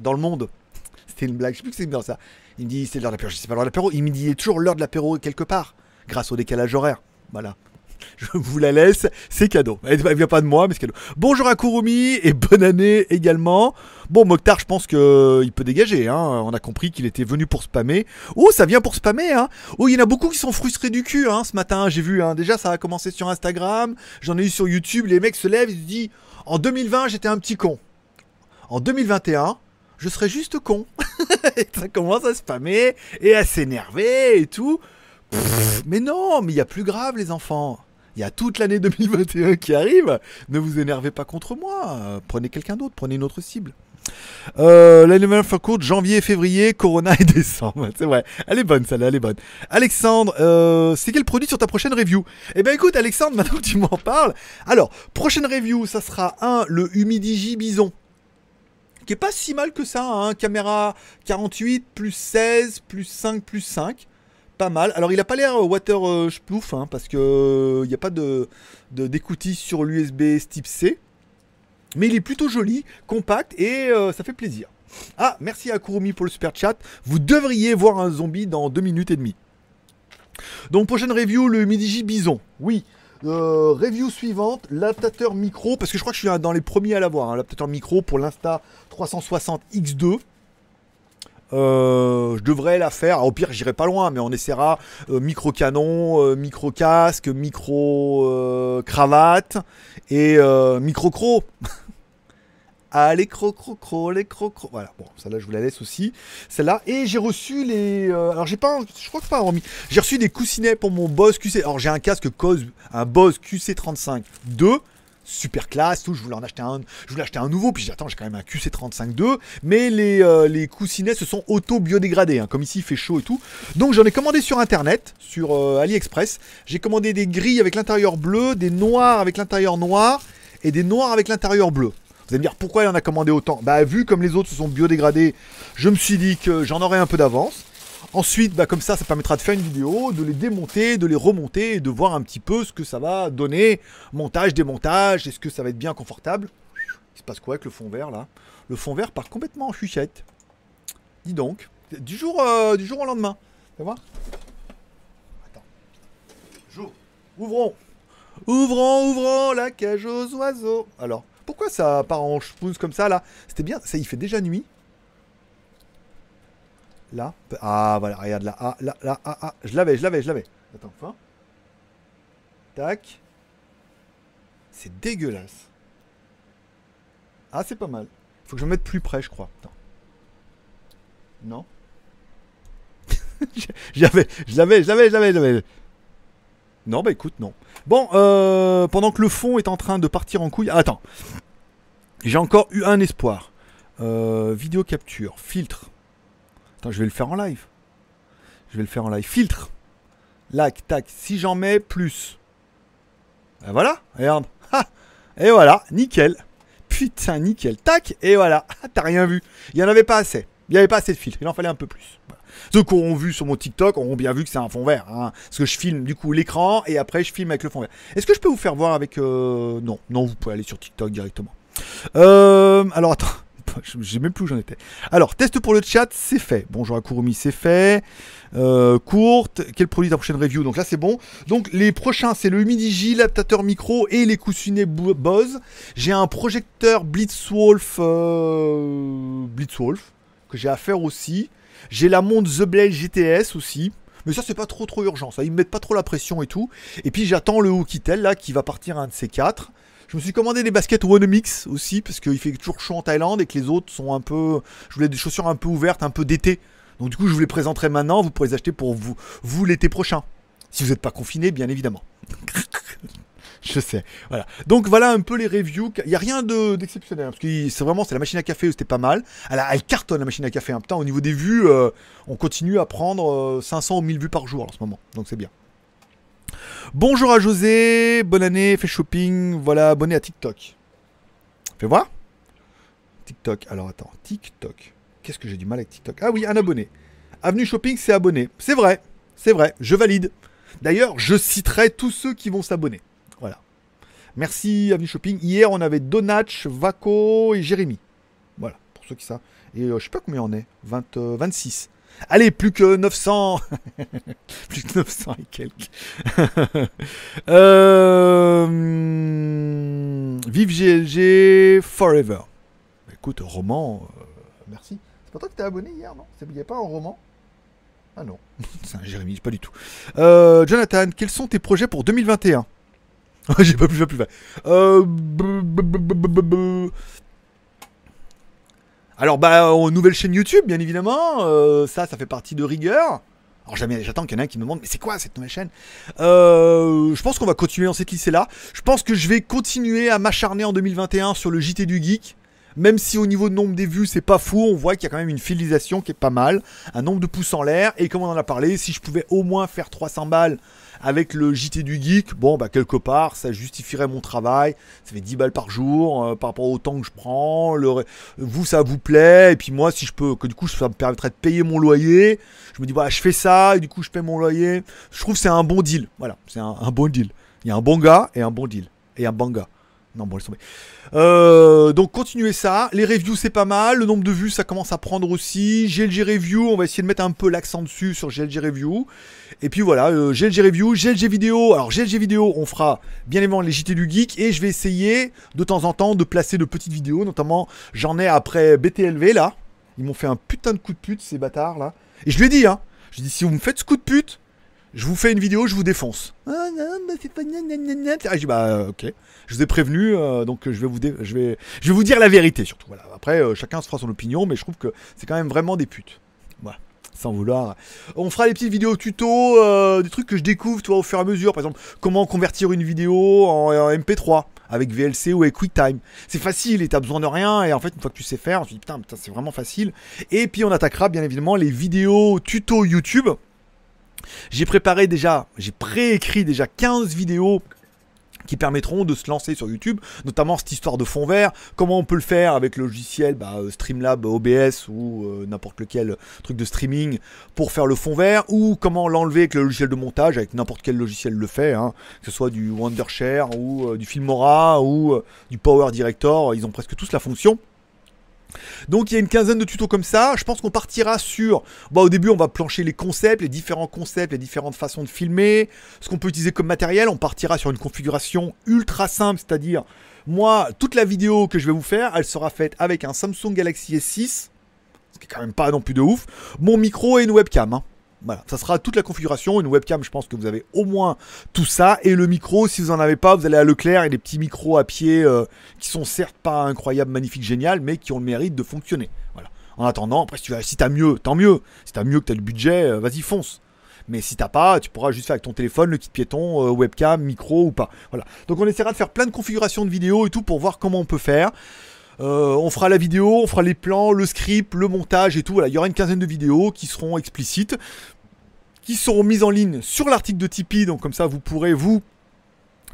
dans le monde. C'était une blague. Je sais plus que c'est bien ça. Il me dit c'est l'heure de l'apéro. Je sais pas l'heure de l'apéro. Il me dit est toujours l'heure de l'apéro quelque part, grâce au décalage horaire. Voilà. Je vous la laisse, c'est cadeau. Elle ne vient pas de moi, mais c'est cadeau. Bonjour à Kurumi et bonne année également. Bon, Mokhtar, je pense qu'il peut dégager. Hein. On a compris qu'il était venu pour spammer. Oh, ça vient pour spammer. Hein. Oh, il y en a beaucoup qui sont frustrés du cul hein, ce matin. J'ai vu. Hein. Déjà, ça a commencé sur Instagram. J'en ai eu sur YouTube. Les mecs se lèvent et se disent En 2020, j'étais un petit con. En 2021, je serais juste con. ça commence à spammer et à s'énerver et tout. mais non, mais il y a plus grave les enfants. Il y a toute l'année 2021 qui arrive. Ne vous énervez pas contre moi. Prenez quelqu'un d'autre, prenez une autre cible. Euh, L'année courte, janvier, février, Corona et décembre. C'est vrai. Elle est bonne, celle-là, elle est bonne. Alexandre, euh, c'est quel produit sur ta prochaine review? Eh ben écoute, Alexandre, maintenant que tu m'en parles. Alors, prochaine review, ça sera un, le Humidigi Bison qui est pas si mal que ça, hein. caméra 48 plus 16 plus 5 plus 5, pas mal. Alors il a pas l'air euh, water euh, hein, parce que il euh, n'y a pas de d'écoutille sur l'USB type C, mais il est plutôt joli, compact et ça fait plaisir. Ah, merci à Kurumi pour le super chat. Vous devriez voir un zombie dans 2 minutes et demie. Donc prochaine review, le Midiji Bison. Oui, Euh, review suivante, l'adaptateur micro, parce que je crois que je suis dans les premiers à l'avoir, hein, l'adaptateur micro pour l'Insta 360 X2. Euh, je devrais la faire. au pire, j'irai pas loin, mais on essaiera euh, micro canon, micro casque, micro cravate et micro cro. Ah, les cro cro cro, les cro cro. Voilà, bon, celle-là, je vous la laisse aussi. Celle-là. Et j'ai reçu les. Euh, alors, j'ai pas. Je crois que pas remis. J'ai reçu des coussinets pour mon Boss QC. Alors, j'ai un casque cause, un Boss QC35 2 super classe, tout. Je voulais en acheter un, je voulais acheter un nouveau, puis j'attends, j'ai quand même un QC35 2, mais les, euh, les coussinets se sont auto-biodégradés, hein. comme ici il fait chaud et tout. Donc j'en ai commandé sur internet, sur euh, AliExpress. J'ai commandé des gris avec l'intérieur bleu, des noirs avec l'intérieur noir et des noirs avec l'intérieur bleu. Vous allez me dire pourquoi il en a commandé autant Bah vu comme les autres se sont biodégradés, je me suis dit que j'en aurais un peu d'avance. Ensuite, bah, comme ça, ça permettra de faire une vidéo, de les démonter, de les remonter et de voir un petit peu ce que ça va donner. Montage, démontage, est-ce que ça va être bien confortable? Il se passe quoi avec le fond vert là? Le fond vert part complètement en chuchette. Dis donc, du jour, euh, au lendemain. Tu voir Attends. Jour. Ouvrons. Ouvrons, ouvrons la cage aux oiseaux. Alors, pourquoi ça part en chpouze comme ça là? C'était bien, ça il fait déjà nuit. Là. Ah voilà, regarde là. Ah, là, là, ah, ah. Je l'avais, je l'avais, je l'avais. Attends, fin. Tac. C'est dégueulasse. Ah, c'est pas mal. Faut que je me mette plus près, je crois. Attends. Non J'avais, je l'avais, je l'avais, je l'avais, je l'avais. Non, bah écoute, non. Bon, euh, pendant que le fond est en train de partir en couille. Attends. J'ai encore eu un espoir. Euh, vidéo capture, filtre. Attends, je vais le faire en live. Je vais le faire en live. Filtre. Lac, tac. Si j'en mets plus. Ben voilà, regarde. et voilà, nickel. Putain, nickel. Tac, et voilà. T'as rien vu. Il n'y en avait pas assez. Il n'y avait pas assez de filtre. Il en fallait un peu plus. Ceux qui auront vu sur mon TikTok auront bien vu que c'est un fond vert. Hein, parce que je filme du coup l'écran et après je filme avec le fond vert. Est-ce que je peux vous faire voir avec... Euh, non, non, vous pouvez aller sur TikTok directement. Euh, alors attends. Je même plus où j'en étais. Alors, test pour le chat, c'est fait. Bonjour à Kurumi, c'est fait. Euh, courte, quel produit ta prochaine review? Donc là, c'est bon. Donc, les prochains, c'est le Humidigi, l'adaptateur micro et les coussinets Bose. J'ai un projecteur Blitzwolf, Blitzwolf que j'ai à faire aussi. J'ai la montre The Blade GTS aussi. Mais ça, c'est pas trop trop urgent. Ils me mettent pas trop la pression et tout. Et puis j'attends le Hokitel là qui va partir un de ces quatre. Je me suis commandé des baskets One Mix aussi parce qu'il fait toujours chaud en Thaïlande et que les autres sont un peu. Je voulais des chaussures un peu ouvertes, un peu d'été. Donc du coup, je vous les présenterai maintenant. Vous pourrez les acheter pour vous, vous l'été prochain. Si vous n'êtes pas confiné, bien évidemment. je sais. Voilà. Donc voilà un peu les reviews. Il n'y a rien d'exceptionnel. parce que c'est vraiment c'est la machine à café où c'était pas mal. Elle, cartonne la machine à café. Hein. au niveau des vues, euh, on continue à prendre 500 euh, ou 1000 vues par jour en ce moment. Donc c'est bien. Bonjour à José. Bonne année. Fais shopping. Voilà. Abonné à TikTok. Fais voir. TikTok. Alors attends. TikTok. Qu'est-ce que j'ai du mal avec TikTok? Ah oui, un abonné. Avenue Shopping, c'est abonné. C'est vrai. C'est vrai. Je valide. D'ailleurs, je citerai tous ceux qui vont s'abonner. Merci Avenue Shopping. Hier, on avait Donatch, Vaco et Jérémy. Voilà, pour ceux qui savent. Et euh, je sais pas combien on est. 20, 26. Euh, Allez, plus que 900. plus que 900 et quelques. euh... Vive GLG Forever. Écoute, roman, euh, merci. C'est pas toi qui t'es abonné hier, non? Il n'y a pas un roman? Ah non, c'est un Jérémy, pas du tout. Jonathan, quels sont tes projets pour 2021 j'ai pas pu faire. Euh... Alors, bah, nouvelle chaîne YouTube, bien évidemment. Euh, ça, ça fait partie de rigueur. Alors, j'attends qu'il y en ait un qui me demande, mais c'est quoi cette nouvelle chaîne? Euh, Je pense qu'on va continuer dans cette lycée-là. Je pense que je vais continuer à m'acharner en 2021 sur le JT du Geek. Même si au niveau de nombre des vues, c'est pas fou, on voit qu'il y a quand même une fidélisation qui est pas mal. Un nombre de pouces en l'air. Et comme on en a parlé, si je pouvais au moins faire 300 balles avec le JT du Geek, bon, bah, quelque part, ça justifierait mon travail. Ça fait 10 balles par jour euh, par rapport au temps que je prends. Le, vous, ça vous plaît. Et puis moi, si je peux, que du coup, ça me permettrait de payer mon loyer. Je me dis, voilà, je fais ça, et du coup, je paye mon loyer. Je trouve que c'est un bon deal. Voilà, c'est un, bon deal. Il y a un bon gars et un bon deal. Et un bon gars. Non, bon, laisse tomber. Euh, donc continuez ça. Les reviews c'est pas mal. Le nombre de vues ça commence à prendre aussi. GLG Review, on va essayer de mettre un peu l'accent dessus sur GLG Review. Et puis voilà, euh, GLG Review, GLG Vidéo. Alors GLG Vidéo, on fera bien évidemment les JT du Geek. Et je vais essayer de temps en temps de placer de petites vidéos. Notamment, j'en ai après BTLV là. Ils m'ont fait un putain de coup de pute ces bâtards là. Et je lui ai dit, hein. Je lui ai dit, si vous me faites ce coup de pute, je vous fais une vidéo, je vous défonce. Ah non, mais c'est pas Ah, je dis bah euh, ok. Je vous ai prévenu, euh, donc je vais vous vous dire la vérité surtout. Voilà. Après euh, chacun se fera son opinion, mais je trouve que c'est quand même vraiment des putes. Voilà. Sans vouloir. On fera les petites vidéos tuto, des trucs que je découvre, toi, au fur et à mesure. Par exemple, comment convertir une vidéo en, MP3 avec VLC ou avec QuickTime. C'est facile et t'as besoin de rien. Et en fait, une fois que tu sais faire, tu dis putain, putain c'est vraiment facile. Et puis on attaquera bien évidemment les vidéos tuto YouTube. J'ai préparé déjà, j'ai préécrit déjà 15 vidéos qui permettront de se lancer sur YouTube, notamment cette histoire de fond vert, comment on peut le faire avec le logiciel bah, euh, Streamlab OBS ou euh, n'importe lequel truc de streaming pour faire le fond vert, ou comment l'enlever avec le logiciel de montage, avec n'importe quel logiciel le fait, hein, que ce soit du Wondershare ou euh, du Filmora ou du Power Director, ils ont presque tous la fonction. Donc il y a une quinzaine de tutos comme ça. Je pense qu'on partira sur. Bah, au début, on va plancher les concepts, les différents concepts, les différentes façons de filmer, ce qu'on peut utiliser comme matériel. On partira sur une configuration ultra simple, c'est-à-dire, moi, toute la vidéo que je vais vous faire, elle sera faite avec un Samsung Galaxy S6, ce qui est quand même pas non plus de ouf, mon micro et une webcam. Hein. Voilà, ça sera toute la configuration. Une webcam, je pense que vous avez au moins tout ça. Et le micro, si vous n'en avez pas, vous allez à Leclerc et des petits micros à pied euh, qui sont certes pas incroyables, magnifiques, génial, mais qui ont le mérite de fonctionner. Voilà. En attendant, après, si tu mieux, tant mieux. Si t'as mieux que t'as le budget, euh, vas-y, fonce. Mais si t'as pas, tu pourras juste faire avec ton téléphone, le kit piéton, euh, webcam, micro ou pas. Voilà. Donc on essaiera de faire plein de configurations de vidéos et tout pour voir comment on peut faire. On fera la vidéo, on fera les plans, le script, le montage et tout. Voilà, il y aura une quinzaine de vidéos qui seront explicites qui seront mises en ligne sur l'article de Tipeee. Donc comme ça, vous pourrez, vous,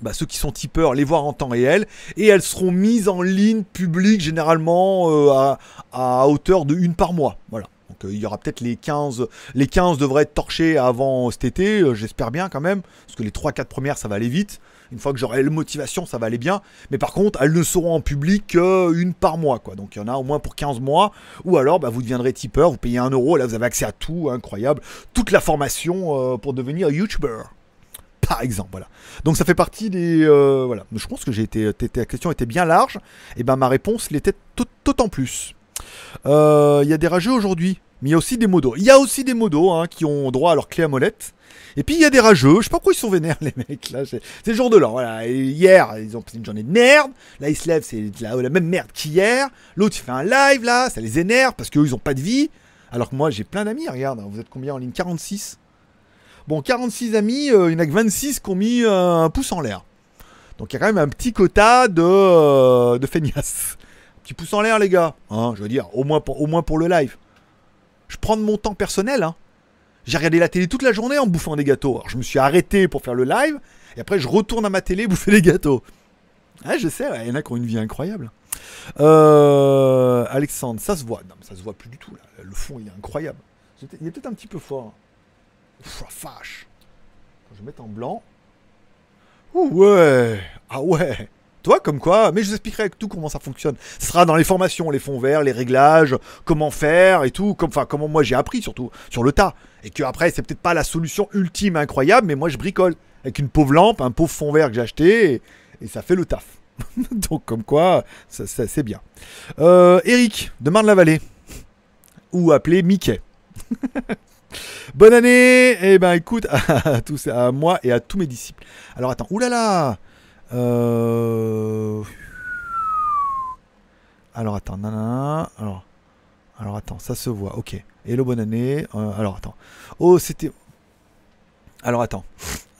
bah, ceux qui sont tipeurs, les voir en temps réel. Et elles seront mises en ligne publique généralement euh, à, hauteur de une par mois. Voilà. Donc euh, il y aura peut-être les 15. Les 15 devraient être torchés avant cet été, euh, j'espère bien quand même. Parce que les 3-4 premières, ça va aller vite. Une fois que j'aurai la motivation, ça va aller bien. Mais par contre, elles ne seront en public qu'une par mois. Quoi. Donc il y en a au moins pour 15 mois. Ou alors, bah, vous deviendrez tipeur, vous payez 1 euro. Là, vous avez accès à tout. Incroyable. Toute la formation euh, pour devenir YouTuber. Par exemple, voilà. Donc ça fait partie des... Voilà. Je pense que j'ai été... Ta question était bien large. Et ben ma réponse l'était tout, en plus. Euh, il y a des rageux aujourd'hui. Mais il y a aussi des modos. Il y a aussi des modos hein, qui ont droit à leur clé à molette. Et puis il y a des rageux, je sais pas pourquoi ils sont vénères les mecs là, c'est le jour de voilà. hier, ils ont pris une journée de merde, là ils se lèvent, c'est la, même merde qu'hier. L'autre il fait un live là, ça les énerve parce qu'eux ils ont pas de vie. Alors que moi j'ai plein d'amis, regarde, vous êtes combien en ligne? 46 Bon, 46 amis, euh, il n'y en a que 26 qui ont mis euh, un pouce en l'air. Donc il y a quand même un petit quota de, euh, de feignasses. Petit pouce en l'air les gars, hein, je veux dire, au moins, pour, au moins pour le live. Je prends de mon temps personnel, hein. J'ai regardé la télé toute la journée en bouffant des gâteaux. Alors je me suis arrêté pour faire le live, et après je retourne à ma télé bouffer des gâteaux. Ah, je sais, il y en a qui ont une vie incroyable. Euh, Alexandre, ça se voit. Non, mais ça se voit plus du tout. Là. Le fond, il est incroyable. Il est peut-être un petit peu fort. Pff, fâche. je vais mettre en blanc. Ouh, ouais. Ah ouais. Toi, comme quoi, mais je vous expliquerai tout comment ça fonctionne. Ce sera dans les formations, les fonds verts, les réglages, comment faire et tout, enfin, comment moi j'ai appris surtout sur le tas. Et que après, c'est peut-être pas la solution ultime incroyable, mais moi je bricole avec une pauvre lampe, un pauvre fond vert que j'ai acheté, et, ça fait le taf. Donc, comme quoi, c'est bien. Euh, Eric, de Marne-la-Vallée, ou appelé Mickey. Bonne année Eh ben écoute, à, tous, à moi et à tous mes disciples. Alors attends, oulala euh... Alors attends, nanana. Alors, alors attends, ça se voit. Ok. Hello, bonne année. Euh, alors attends. Oh, c'était. Alors attends.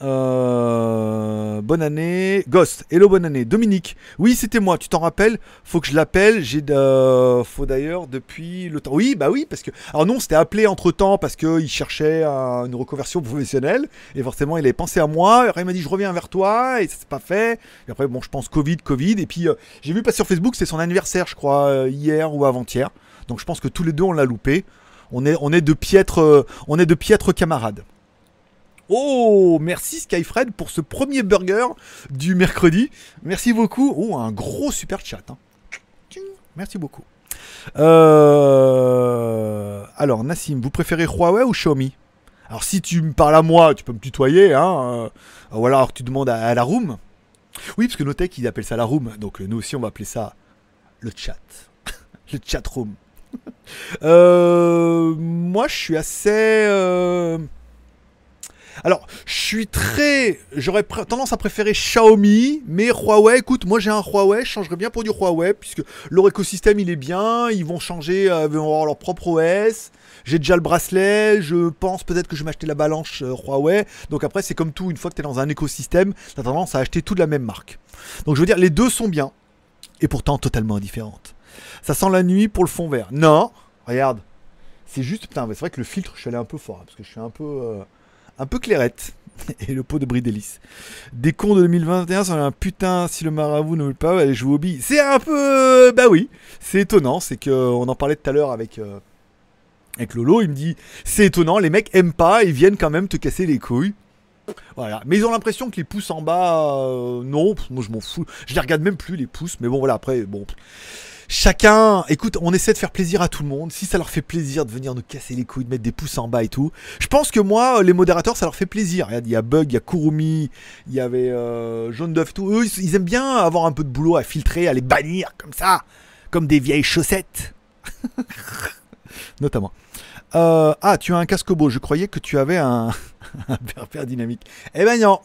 Euh, bonne année. Ghost. Hello, bonne année. Dominique. Oui, c'était moi. Tu t'en rappelles? Faut que je l'appelle. De... Faut d'ailleurs depuis le temps. Oui, bah oui, parce que. Alors non, c'était appelé entre temps parce qu'il cherchait une reconversion professionnelle. Et forcément, il avait pensé à moi. Après, il m'a dit Je reviens vers toi. Et ça s'est pas fait. Et après, bon, je pense Covid, Covid. Et puis, euh, j'ai vu passer sur Facebook, c'est son anniversaire, je crois, euh, hier ou avant-hier. Donc, je pense que tous les deux, on l'a loupé. On est, on est de piètres, on est de piètres camarades. Oh, merci Skyfred pour ce premier burger du mercredi. Merci beaucoup. Oh, un gros super chat. hein. Merci beaucoup. Euh, Alors, Nassim, vous préférez Huawei ou Xiaomi? Alors, si tu me parles à moi, tu peux me tutoyer, hein. euh, Ou alors tu demandes à, la room. Oui, parce que nos techs, ils appellent ça la room. Donc, euh, nous aussi, on va appeler ça le chat. le chat room. Moi, je suis assez. Alors, je suis très. J'aurais tendance à préférer Xiaomi, mais Huawei, écoute, moi j'ai un Huawei, je changerais bien pour du Huawei, puisque leur écosystème il est bien, ils vont changer, euh, ils vont avoir leur propre OS. J'ai déjà le bracelet, je pense peut-être que je vais m'acheter la balance euh, Huawei. Donc après, c'est comme tout, une fois que tu es dans un écosystème, tu as tendance à acheter tout de la même marque. Donc je veux dire, les deux sont bien, et pourtant totalement différentes. Ça sent la nuit pour le fond vert. Non, regarde. C'est juste, putain, c'est vrai que le filtre, je suis allé un peu fort, hein, parce que je suis un peu, euh, un peu clairette. Et le pot de bris d'hélice. Des cons de 2021, ça un putain, si le marabout ne veut pas, aller jouer au billes. C'est un peu, euh, bah oui, c'est étonnant, c'est que, on en parlait tout à l'heure avec, euh, avec Lolo, il me dit, c'est étonnant, les mecs aiment pas, ils viennent quand même te casser les couilles. Voilà. Mais ils ont l'impression que les pouces en bas, euh, non, moi je m'en fous. Je les regarde même plus les pouces, mais bon voilà, après, bon. Chacun, écoute, on essaie de faire plaisir à tout le monde. Si ça leur fait plaisir de venir nous casser les couilles, de mettre des pouces en bas et tout, je pense que moi, les modérateurs, ça leur fait plaisir. Regarde, il y a Bug, il y a Kurumi, il y avait euh, Jaune d'œuf, tout. Eux, ils, aiment bien avoir un peu de boulot à filtrer, à les bannir comme ça, comme des vieilles chaussettes. Notamment. Euh, ah, tu as un casque beau. Je croyais que tu avais un, un dynamique. Eh ben non.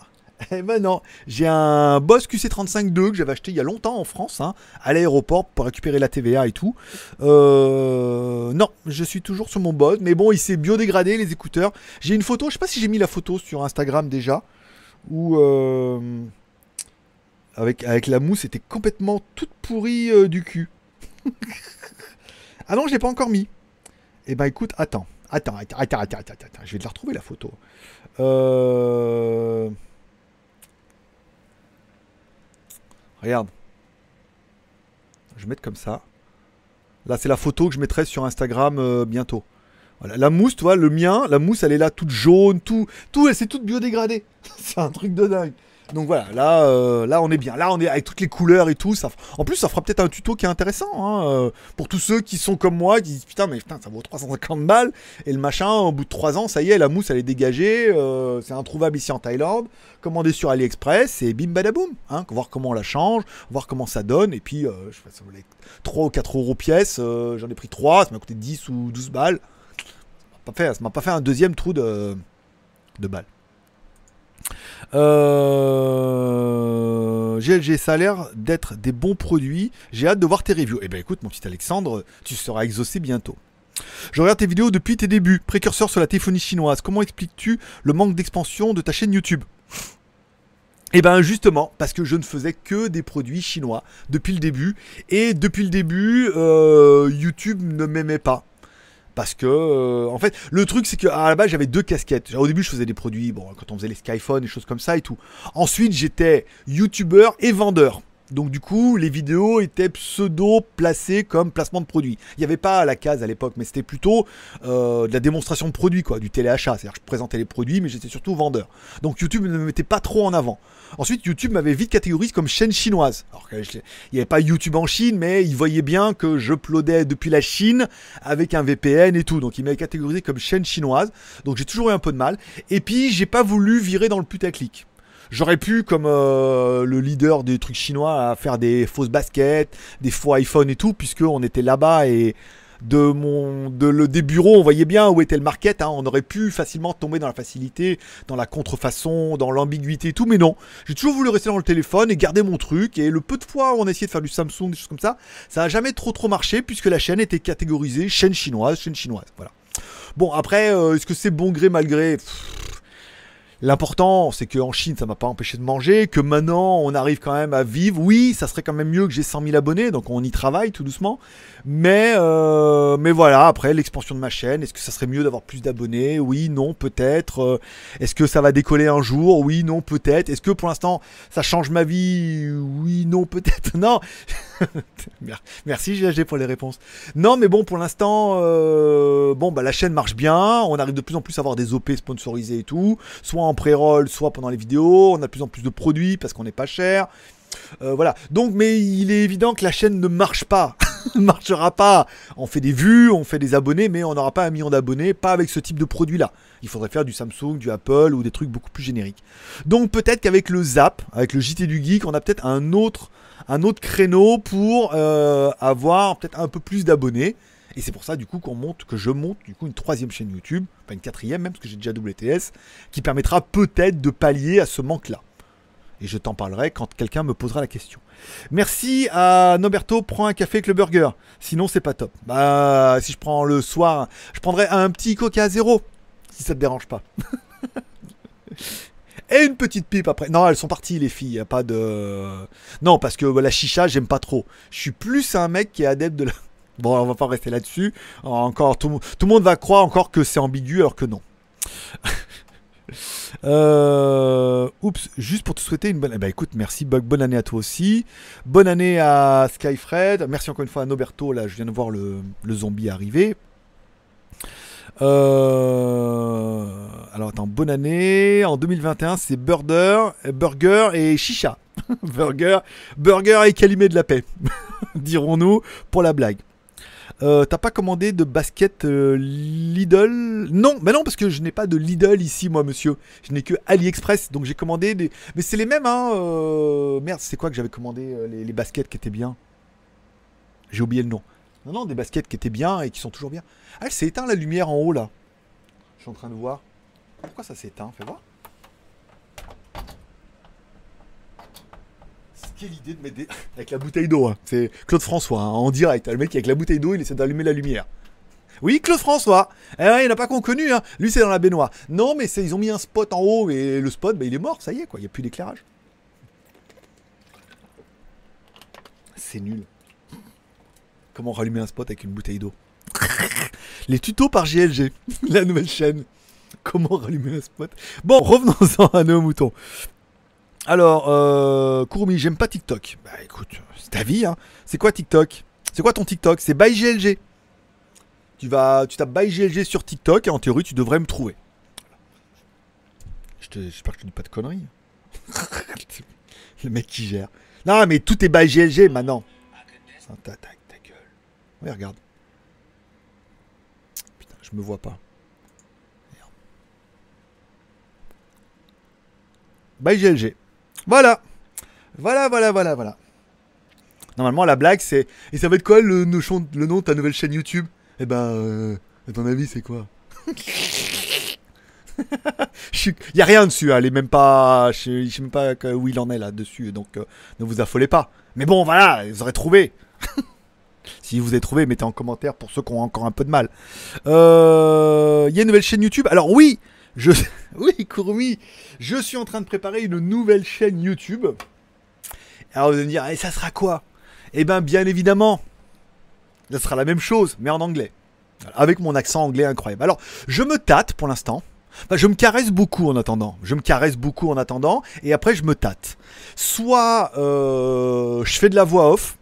Eh ben non. J'ai un Boss QC35-2 que j'avais acheté il y a longtemps en France, hein, à l'aéroport pour récupérer la TVA et tout. Euh, non, je suis toujours sur mon Boss, mais bon, il s'est biodégradé les écouteurs. J'ai une photo. Je sais pas si j'ai mis la photo sur Instagram déjà, où euh, avec avec la mousse était complètement toute pourrie euh, du cul. ah non, je l'ai pas encore mis. Eh ben écoute, attends. Attends, attends, attends, attends, attends, attends. Je vais te la retrouver la photo. Euh... Regarde. Je vais mettre comme ça. Là, c'est la photo que je mettrai sur Instagram euh, bientôt. La mousse, tu vois, le mien, la mousse, elle est là toute jaune, tout, tout, elle s'est toute biodégradée. c'est un truc de dingue. Donc voilà, là, euh, là on est bien. Là on est avec toutes les couleurs et tout. En plus, ça fera peut-être un tuto qui est intéressant hein, euh, pour tous ceux qui sont comme moi, qui disent putain, mais putain, ça vaut 350 balles. Et le machin, au bout de 3 ans, ça y est, la mousse elle est dégagée. euh, c'est introuvable ici en Thaïlande. Commandé sur AliExpress et bim badaboum. Hein, voir comment on la change, voir comment ça donne. Et puis, je sais pas, ça valait 3 ou 4 euros pièce. J'en ai pris 3, ça m'a coûté 10 ou 12 balles. Ça m'a pas fait, m'a pas fait un deuxième trou de balles. Euh, GLG, ça a l'air d'être des bons produits. J'ai hâte de voir tes reviews. Eh ben écoute, mon petit Alexandre, tu seras exaucé bientôt. Je regarde tes vidéos depuis tes débuts, précurseur sur la téléphonie chinoise. Comment expliques-tu le manque d'expansion de ta chaîne YouTube? Eh ben justement, parce que je ne faisais que des produits chinois depuis le début. Et depuis le début, euh, YouTube ne m'aimait pas. Parce que, euh, en fait, le truc, c'est qu'à la base, j'avais deux casquettes. Au début, je faisais des produits, bon, quand on faisait les Skyphone, des choses comme ça et tout. Ensuite, j'étais YouTuber et vendeur. Donc, du coup, les vidéos étaient pseudo placées comme placement de produits. Il n'y avait pas la case à l'époque, mais c'était plutôt euh, de la démonstration de produits, quoi, du téléachat. C'est-à-dire que je présentais les produits, mais j'étais surtout vendeur. Donc, YouTube ne me mettait pas trop en avant. Ensuite, YouTube m'avait vite catégorisé comme chaîne chinoise. Alors il n'y avait pas YouTube en Chine, mais il voyait bien que je uploadais depuis la Chine avec un VPN et tout. Donc, il m'avait catégorisé comme chaîne chinoise. Donc, j'ai toujours eu un peu de mal. Et puis, j'ai pas voulu virer dans le putaclic. J'aurais pu, comme euh, le leader des trucs chinois, faire des fausses baskets, des faux iPhone et tout, puisque on était là-bas et de mon de le des bureaux, on voyait bien où était le market. hein. On aurait pu facilement tomber dans la facilité, dans la contrefaçon, dans l'ambiguïté et tout, mais non. J'ai toujours voulu rester dans le téléphone et garder mon truc. Et le peu de fois où on a essayé de faire du Samsung, des choses comme ça, ça a jamais trop trop marché puisque la chaîne était catégorisée chaîne chinoise, chaîne chinoise. Voilà. Bon après, euh, est-ce que c'est bon gré mal gré? Pff, L'important, c'est qu'en Chine, ça m'a pas empêché de manger, que maintenant, on arrive quand même à vivre. Oui, ça serait quand même mieux que j'ai 100 000 abonnés, donc on y travaille tout doucement. Mais, euh, mais voilà, après, l'expansion de ma chaîne, est-ce que ça serait mieux d'avoir plus d'abonnés? Oui, non, peut-être. Euh, Est-ce que ça va décoller un jour? Oui, non, peut-être. Est-ce que pour l'instant, ça change ma vie? Oui, non, peut-être. Non. Mer- Merci GHG pour les réponses. Non, mais bon, pour l'instant, euh, bon, bah, la chaîne marche bien. On arrive de plus en plus à avoir des OP sponsorisés et tout. Soit en pré-roll, soit pendant les vidéos. On a de plus en plus de produits parce qu'on n'est pas cher. Euh, voilà. Donc, mais il est évident que la chaîne ne marche pas. ne marchera pas. On fait des vues, on fait des abonnés, mais on n'aura pas un million d'abonnés, pas avec ce type de produit-là. Il faudrait faire du Samsung, du Apple ou des trucs beaucoup plus génériques. Donc peut-être qu'avec le Zap, avec le JT du Geek, on a peut-être un autre, un autre créneau pour euh, avoir peut-être un peu plus d'abonnés. Et c'est pour ça du coup qu'on monte, que je monte du coup une troisième chaîne YouTube, pas une quatrième même, parce que j'ai déjà WTS, qui permettra peut-être de pallier à ce manque-là. Et je t'en parlerai quand quelqu'un me posera la question. Merci à Noberto, prends un café avec le burger. Sinon, c'est pas top. Bah, si je prends le soir, je prendrai un petit coca à zéro. Si ça te dérange pas. Et une petite pipe après. Non, elles sont parties, les filles. Y a pas de. Non, parce que la chicha, j'aime pas trop. Je suis plus un mec qui est adepte de la. Bon, on va pas rester là-dessus. Encore, tout, le monde va croire encore que c'est ambigu, alors que non. Euh, oups, juste pour te souhaiter une bonne. Eh ben, écoute, merci Bug, bonne année à toi aussi. Bonne année à Skyfred. Merci encore une fois à Noberto. Là, je viens de voir le, zombie arriver. Euh, alors attends, bonne année. En 2021, c'est Burger, Burger et Chicha. burger, Burger et Calimé de la paix, dirons-nous pour la blague. Euh, t'as pas commandé de basket euh, Lidl? Non, mais non, parce que je n'ai pas de Lidl ici, moi, monsieur. Je n'ai que AliExpress, donc j'ai commandé des. Mais c'est les mêmes, hein. Euh, merde, c'est quoi que j'avais commandé les, baskets qui étaient bien? J'ai oublié le nom. Non, non, des baskets qui étaient bien et qui sont toujours bien. Ah, c'est éteint la lumière en haut là. Je suis en train de voir. Pourquoi ça s'est éteint Fais voir. Quelle idée de mettre des... avec la bouteille d'eau. Hein. C'est Claude François hein, en direct. Le mec avec la bouteille d'eau, il essaie d'allumer la lumière. Oui, Claude François. Eh il n'y en a pas connu. Hein. Lui, c'est dans la baignoire. Non, mais ils ont mis un spot en haut et le spot, bah, il est mort. Ça y est, quoi. Il n'y a plus d'éclairage. C'est nul. Comment rallumer un spot avec une bouteille d'eau? Les tutos par GLG, la nouvelle chaîne. Comment rallumer un spot? Bon, revenons-en à nos moutons. Alors, euh, Kurumi, j'aime pas TikTok. Bah écoute, c'est ta vie, hein. C'est quoi TikTok? C'est quoi ton TikTok? C'est ByGLG. Tu vas, tu tapes ByGLG sur TikTok et en théorie, tu devrais me trouver. J'espère que je dis pas de conneries. Le mec qui gère. Non, mais tout est ByGLG maintenant. Ta, ta, gueule. Oui, regarde. Putain, je me vois pas. ByGLG. Voilà. Voilà, voilà, voilà, voilà. Normalement, la blague, c'est. Et ça va être quoi le, nom de ta nouvelle chaîne YouTube? Eh ben, euh, à ton avis, c'est quoi? Il y a rien dessus, hein, elle est même pas. Je sais même pas où il en est là dessus, donc euh, ne vous affolez pas. Mais bon, voilà, vous aurez trouvé. si vous avez trouvé, mettez en commentaire pour ceux qui ont encore un peu de mal. Euh, il y a une nouvelle chaîne YouTube? Alors oui, je, oui, Kurumi, je suis en train de préparer une nouvelle chaîne YouTube. Alors vous allez me dire, et ça sera quoi? Eh bien, bien évidemment, ça sera la même chose, mais en anglais. Avec mon accent anglais incroyable. Alors, je me tâte pour l'instant. Je me caresse beaucoup en attendant. Je me caresse beaucoup en attendant. Et après, je me tâte. Soit euh, je fais de la voix off.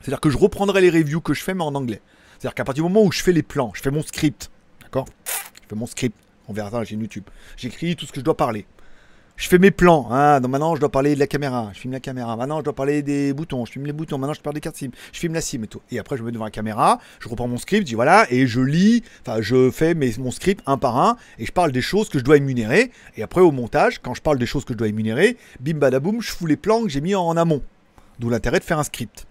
C'est-à-dire que je reprendrai les reviews que je fais, mais en anglais. C'est-à-dire qu'à partir du moment où je fais les plans, je fais mon script. D'accord? Je fais mon script. On verra dans la chaîne YouTube. J'écris tout ce que je dois parler. Je fais mes plans. Hein. Donc maintenant, je dois parler de la caméra. Je filme la caméra. Maintenant, je dois parler des boutons. Je filme les boutons. Maintenant, je parle des cartes SIM. Je filme la SIM et tout. Et après, je me mets devant la caméra. Je reprends mon script. Je dis voilà. Et je lis. Enfin, je fais mon script un par un. Et je parle des choses que je dois émunérer. Et après, au montage, quand je parle des choses que je dois émunérer, bim badaboum, je fous les plans que j'ai mis en amont. D'où l'intérêt de faire un script.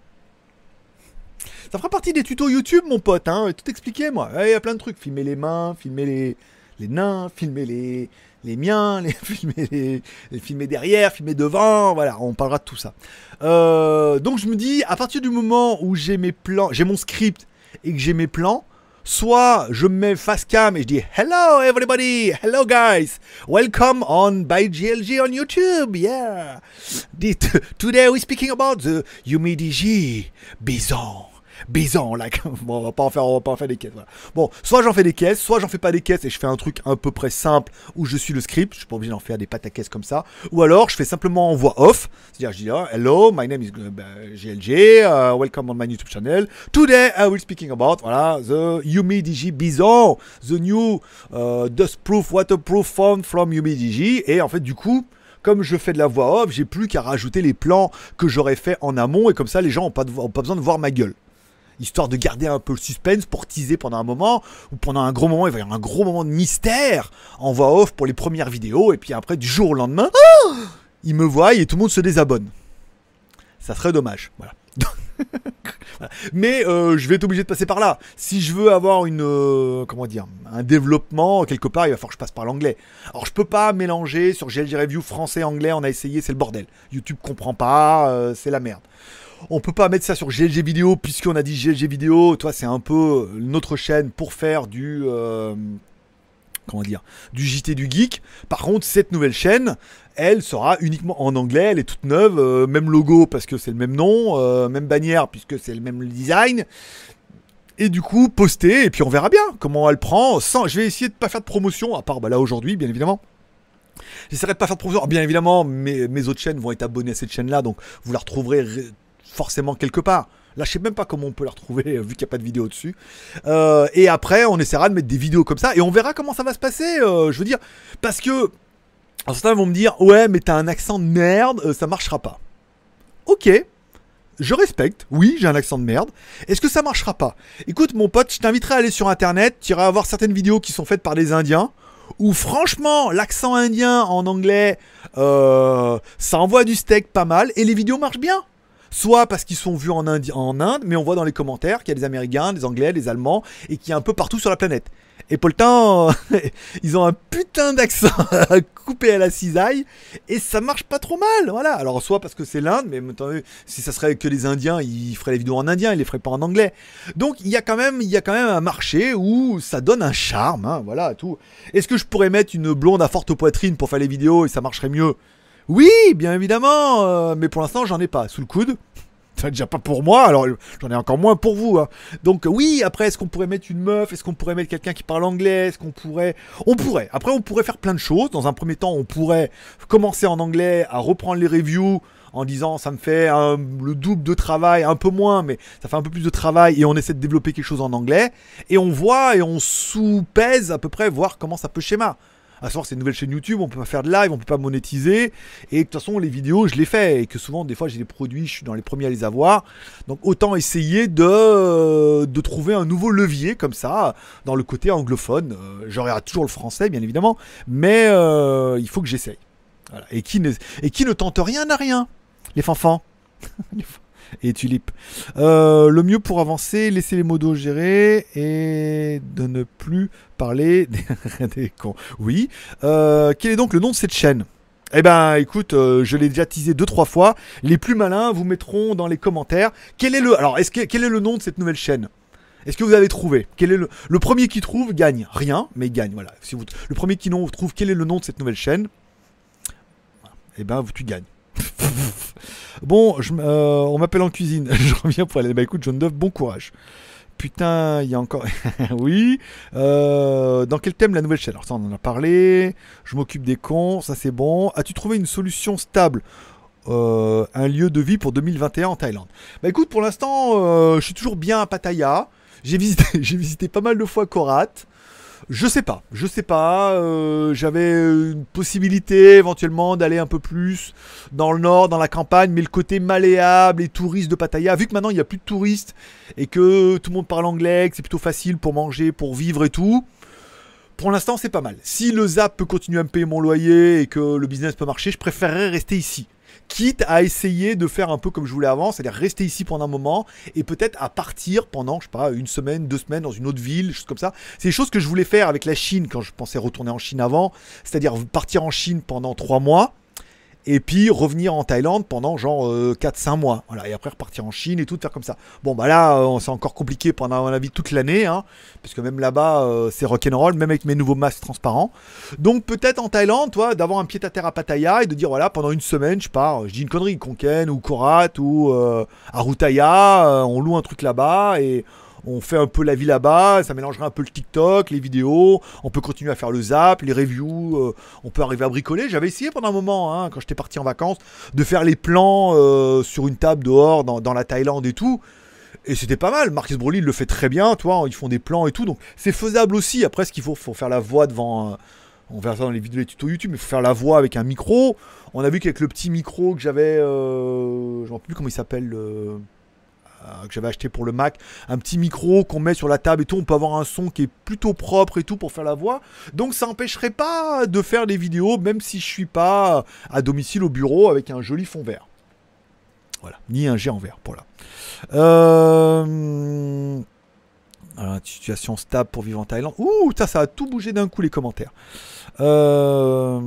Ça fera partie des tutos YouTube, mon pote. Hein. Tout expliqué, moi. Il y a plein de trucs. Filmer les mains, filmer les les nains, filmer les, les miens, les filmer, les, filmer derrière, filmer devant, voilà, on parlera de tout ça. Euh, donc je me dis, à partir du moment où j'ai mes plans, j'ai mon script et que j'ai mes plans, soit je me mets face cam et je dis Hello everybody, hello guys, welcome on by GLG on YouTube, yeah. Today we're speaking about the humidity bison. Bison, like. Bon, on va pas en faire, on va pas en faire des caisses. Bon, soit j'en fais des caisses, soit j'en fais pas des caisses et je fais un truc à peu près simple où je suis le script. Je suis pas obligé d'en faire des pâtes à caisse comme ça. Ou alors je fais simplement en voix off. C'est-à-dire, je dis Hello, my name is GLG. Uh, welcome on my YouTube channel. Today I will speaking about voilà the Yumi DG Bison, the new uh, dust-proof, waterproof phone from Yumi DG. Et en fait, du coup comme je fais de la voix off, j'ai plus qu'à rajouter les plans que j'aurais fait en amont et comme ça les gens n'ont pas besoin de voir ma gueule. Histoire de garder un peu le suspense pour teaser pendant un moment ou pendant un gros moment, il va y avoir un gros moment de mystère en voix off pour les premières vidéos et puis après du jour au lendemain, ils me voient et tout le monde se désabonne. Ça serait dommage. Voilà. Mais euh, je vais être obligé de passer par là. Si je veux avoir une, euh, comment dire, un développement quelque part, il va falloir que je passe par l'anglais. Alors je peux pas mélanger sur GLG Review français-anglais. On a essayé, c'est le bordel. YouTube comprend pas, euh, c'est la merde. On peut pas mettre ça sur GLG Vidéo puisqu'on a dit GLG Vidéo. Toi, c'est un peu notre chaîne pour faire du comment dire, du JT du Geek. Par contre, cette nouvelle chaîne, elle sera uniquement en anglais, elle est toute neuve, euh, même logo parce que c'est le même nom, euh, même bannière puisque c'est le même design. Et du coup, poster, et puis on verra bien comment elle prend. Sans, je vais essayer de pas faire de promotion, à part bah, là aujourd'hui, bien évidemment. J'essaierai de pas faire de promotion. bien évidemment, mes, mes, autres chaînes vont être abonnées à cette chaîne-là, donc vous la retrouverez forcément quelque part. Là, je sais même pas comment on peut la retrouver vu qu'il n'y a pas de vidéo dessus. Euh, et après, on essaiera de mettre des vidéos comme ça et on verra comment ça va se passer. Euh, je veux dire, parce que certains vont me dire, ouais, mais t'as un accent de merde, euh, ça marchera pas. Ok, je respecte, oui, j'ai un accent de merde. Est-ce que ça marchera pas? Écoute, mon pote, je t'inviterai à aller sur internet, tu iras voir certaines vidéos qui sont faites par des Indiens, où franchement, l'accent indien en anglais, ça envoie du steak pas mal, et les vidéos marchent bien soit parce qu'ils sont vus en Inde, mais on voit dans les commentaires qu'il y a des Américains, des Anglais, des Allemands, et qu'il y a un peu partout sur la planète. Et le temps, ils ont un putain d'accent coupé à la cisaille et ça marche pas trop mal. Voilà. Alors soit parce que c'est l'Inde, mais si ça serait que les Indiens, ils feraient les vidéos en indien, ils les feraient pas en anglais. Donc il y a quand même, il y a quand même un marché où ça donne un charme. Hein, voilà tout. Est-ce que je pourrais mettre une blonde à forte poitrine pour faire les vidéos et ça marcherait mieux? Oui, bien évidemment, euh, mais pour l'instant, j'en ai pas sous le coude. Ça déjà pas pour moi, alors j'en ai encore moins pour vous. Hein. Donc oui, après, est-ce qu'on pourrait mettre une meuf? Est-ce qu'on pourrait mettre quelqu'un qui parle anglais? Est-ce qu'on pourrait On pourrait. Après, on pourrait faire plein de choses. Dans un premier temps, on pourrait commencer en anglais à reprendre les reviews en disant ça me fait le double de travail, un peu moins, mais ça fait un peu plus de travail et on essaie de développer quelque chose en anglais. Et on voit et on sous-pèse à peu près, voir comment ça peut schéma à savoir c'est une nouvelle chaîne YouTube, on peut pas faire de live, on peut pas monétiser. Et de toute façon, les vidéos, je les fais. Et que souvent, des fois, j'ai des produits, je suis dans les premiers à les avoir. Donc autant essayer de, de trouver un nouveau levier comme ça, dans le côté anglophone. Euh, j'aurai toujours le français, bien évidemment. Mais euh, il faut que j'essaye. Et, qui ne, et qui ne tente rien n'a rien. Les fanfans. et Tulip. Euh, le mieux pour avancer, laisser les modos gérer et de ne plus parler des, cons. Oui. Euh, quel est donc le nom de cette chaîne? Eh ben, écoute, euh, je l'ai déjà teasé deux trois fois. Les plus malins vous mettront dans les commentaires quel est le. Alors, est-ce que quel est le nom de cette nouvelle chaîne? Est-ce que vous avez trouvé? Quel est le premier qui trouve gagne rien, mais gagne. Voilà. Si vous le premier qui trouve quel est le nom de cette nouvelle chaîne, eh ben, tu gagnes. Bon, euh, on m'appelle en cuisine. je reviens pour aller. Bah écoute, John Dove, bon courage. Putain, il y a encore. oui. Euh, dans quel thème la nouvelle chaîne? Alors, ça, on en a parlé. Je m'occupe des cons, ça c'est bon. As-tu trouvé une solution stable euh, Un lieu de vie pour 2021 en Thaïlande? Bah écoute, pour l'instant, je suis toujours bien à Pattaya. J'ai visité, visité pas mal de fois Korat. Je sais pas, je sais pas. Euh, j'avais une possibilité éventuellement d'aller un peu plus dans le nord, dans la campagne, mais le côté malléable et touriste de Pattaya, vu que maintenant il n'y a plus de touristes et que tout le monde parle anglais, que c'est plutôt facile pour manger, pour vivre et tout. Pour l'instant, c'est pas mal. Si le Zap peut continuer à me payer mon loyer et que le business peut marcher, je préférerais rester ici quitte à essayer de faire un peu comme je voulais avant, c'est-à-dire rester ici pendant un moment et peut-être à partir pendant, je sais pas, une semaine, deux semaines dans une autre ville, choses comme ça. C'est des choses que je voulais faire avec la Chine quand je pensais retourner en Chine avant, c'est-à-dire partir en Chine pendant trois mois et puis revenir en Thaïlande pendant genre 4-5 mois. Voilà, et après repartir en Chine et tout, faire comme ça. Bon, bah là, c'est encore compliqué pendant, la vie toute l'année, hein, parce que même là-bas, c'est rock'n'roll, même avec mes nouveaux masques transparents. Donc peut-être en Thaïlande, toi, d'avoir un pied à terre à Pattaya et de dire, voilà, pendant une semaine, je pars, je dis une connerie, Konken ou Korat ou Arutaya, on loue un truc là-bas et on fait un peu la vie là-bas, ça mélangera un peu le TikTok, les vidéos, on peut continuer à faire le zap, les reviews, euh, on peut arriver à bricoler. J'avais essayé pendant un moment, hein, quand j'étais parti en vacances, de faire les plans euh, sur une table dehors dans, la Thaïlande et tout. Et c'était pas mal. Marcus Broly le fait très bien, toi, ils font des plans et tout. Donc c'est faisable aussi. Après, ce qu'il faut, faut faire la voix devant. on verra ça dans les vidéos, les tutos YouTube, mais il faut faire la voix avec un micro. On a vu qu'avec le petit micro que j'avais, euh, je ne sais plus comment il s'appelle, que j'avais acheté pour le Mac, un petit micro qu'on met sur la table et tout, on peut avoir un son qui est plutôt propre et tout pour faire la voix. Donc ça n'empêcherait pas de faire des vidéos, même si je suis pas à domicile au bureau avec un joli fond vert. Voilà, ni un géant vert, pour là. Euh... situation stable pour vivre en Thaïlande. Ouh, ça, ça a tout bougé d'un coup les commentaires. Euh...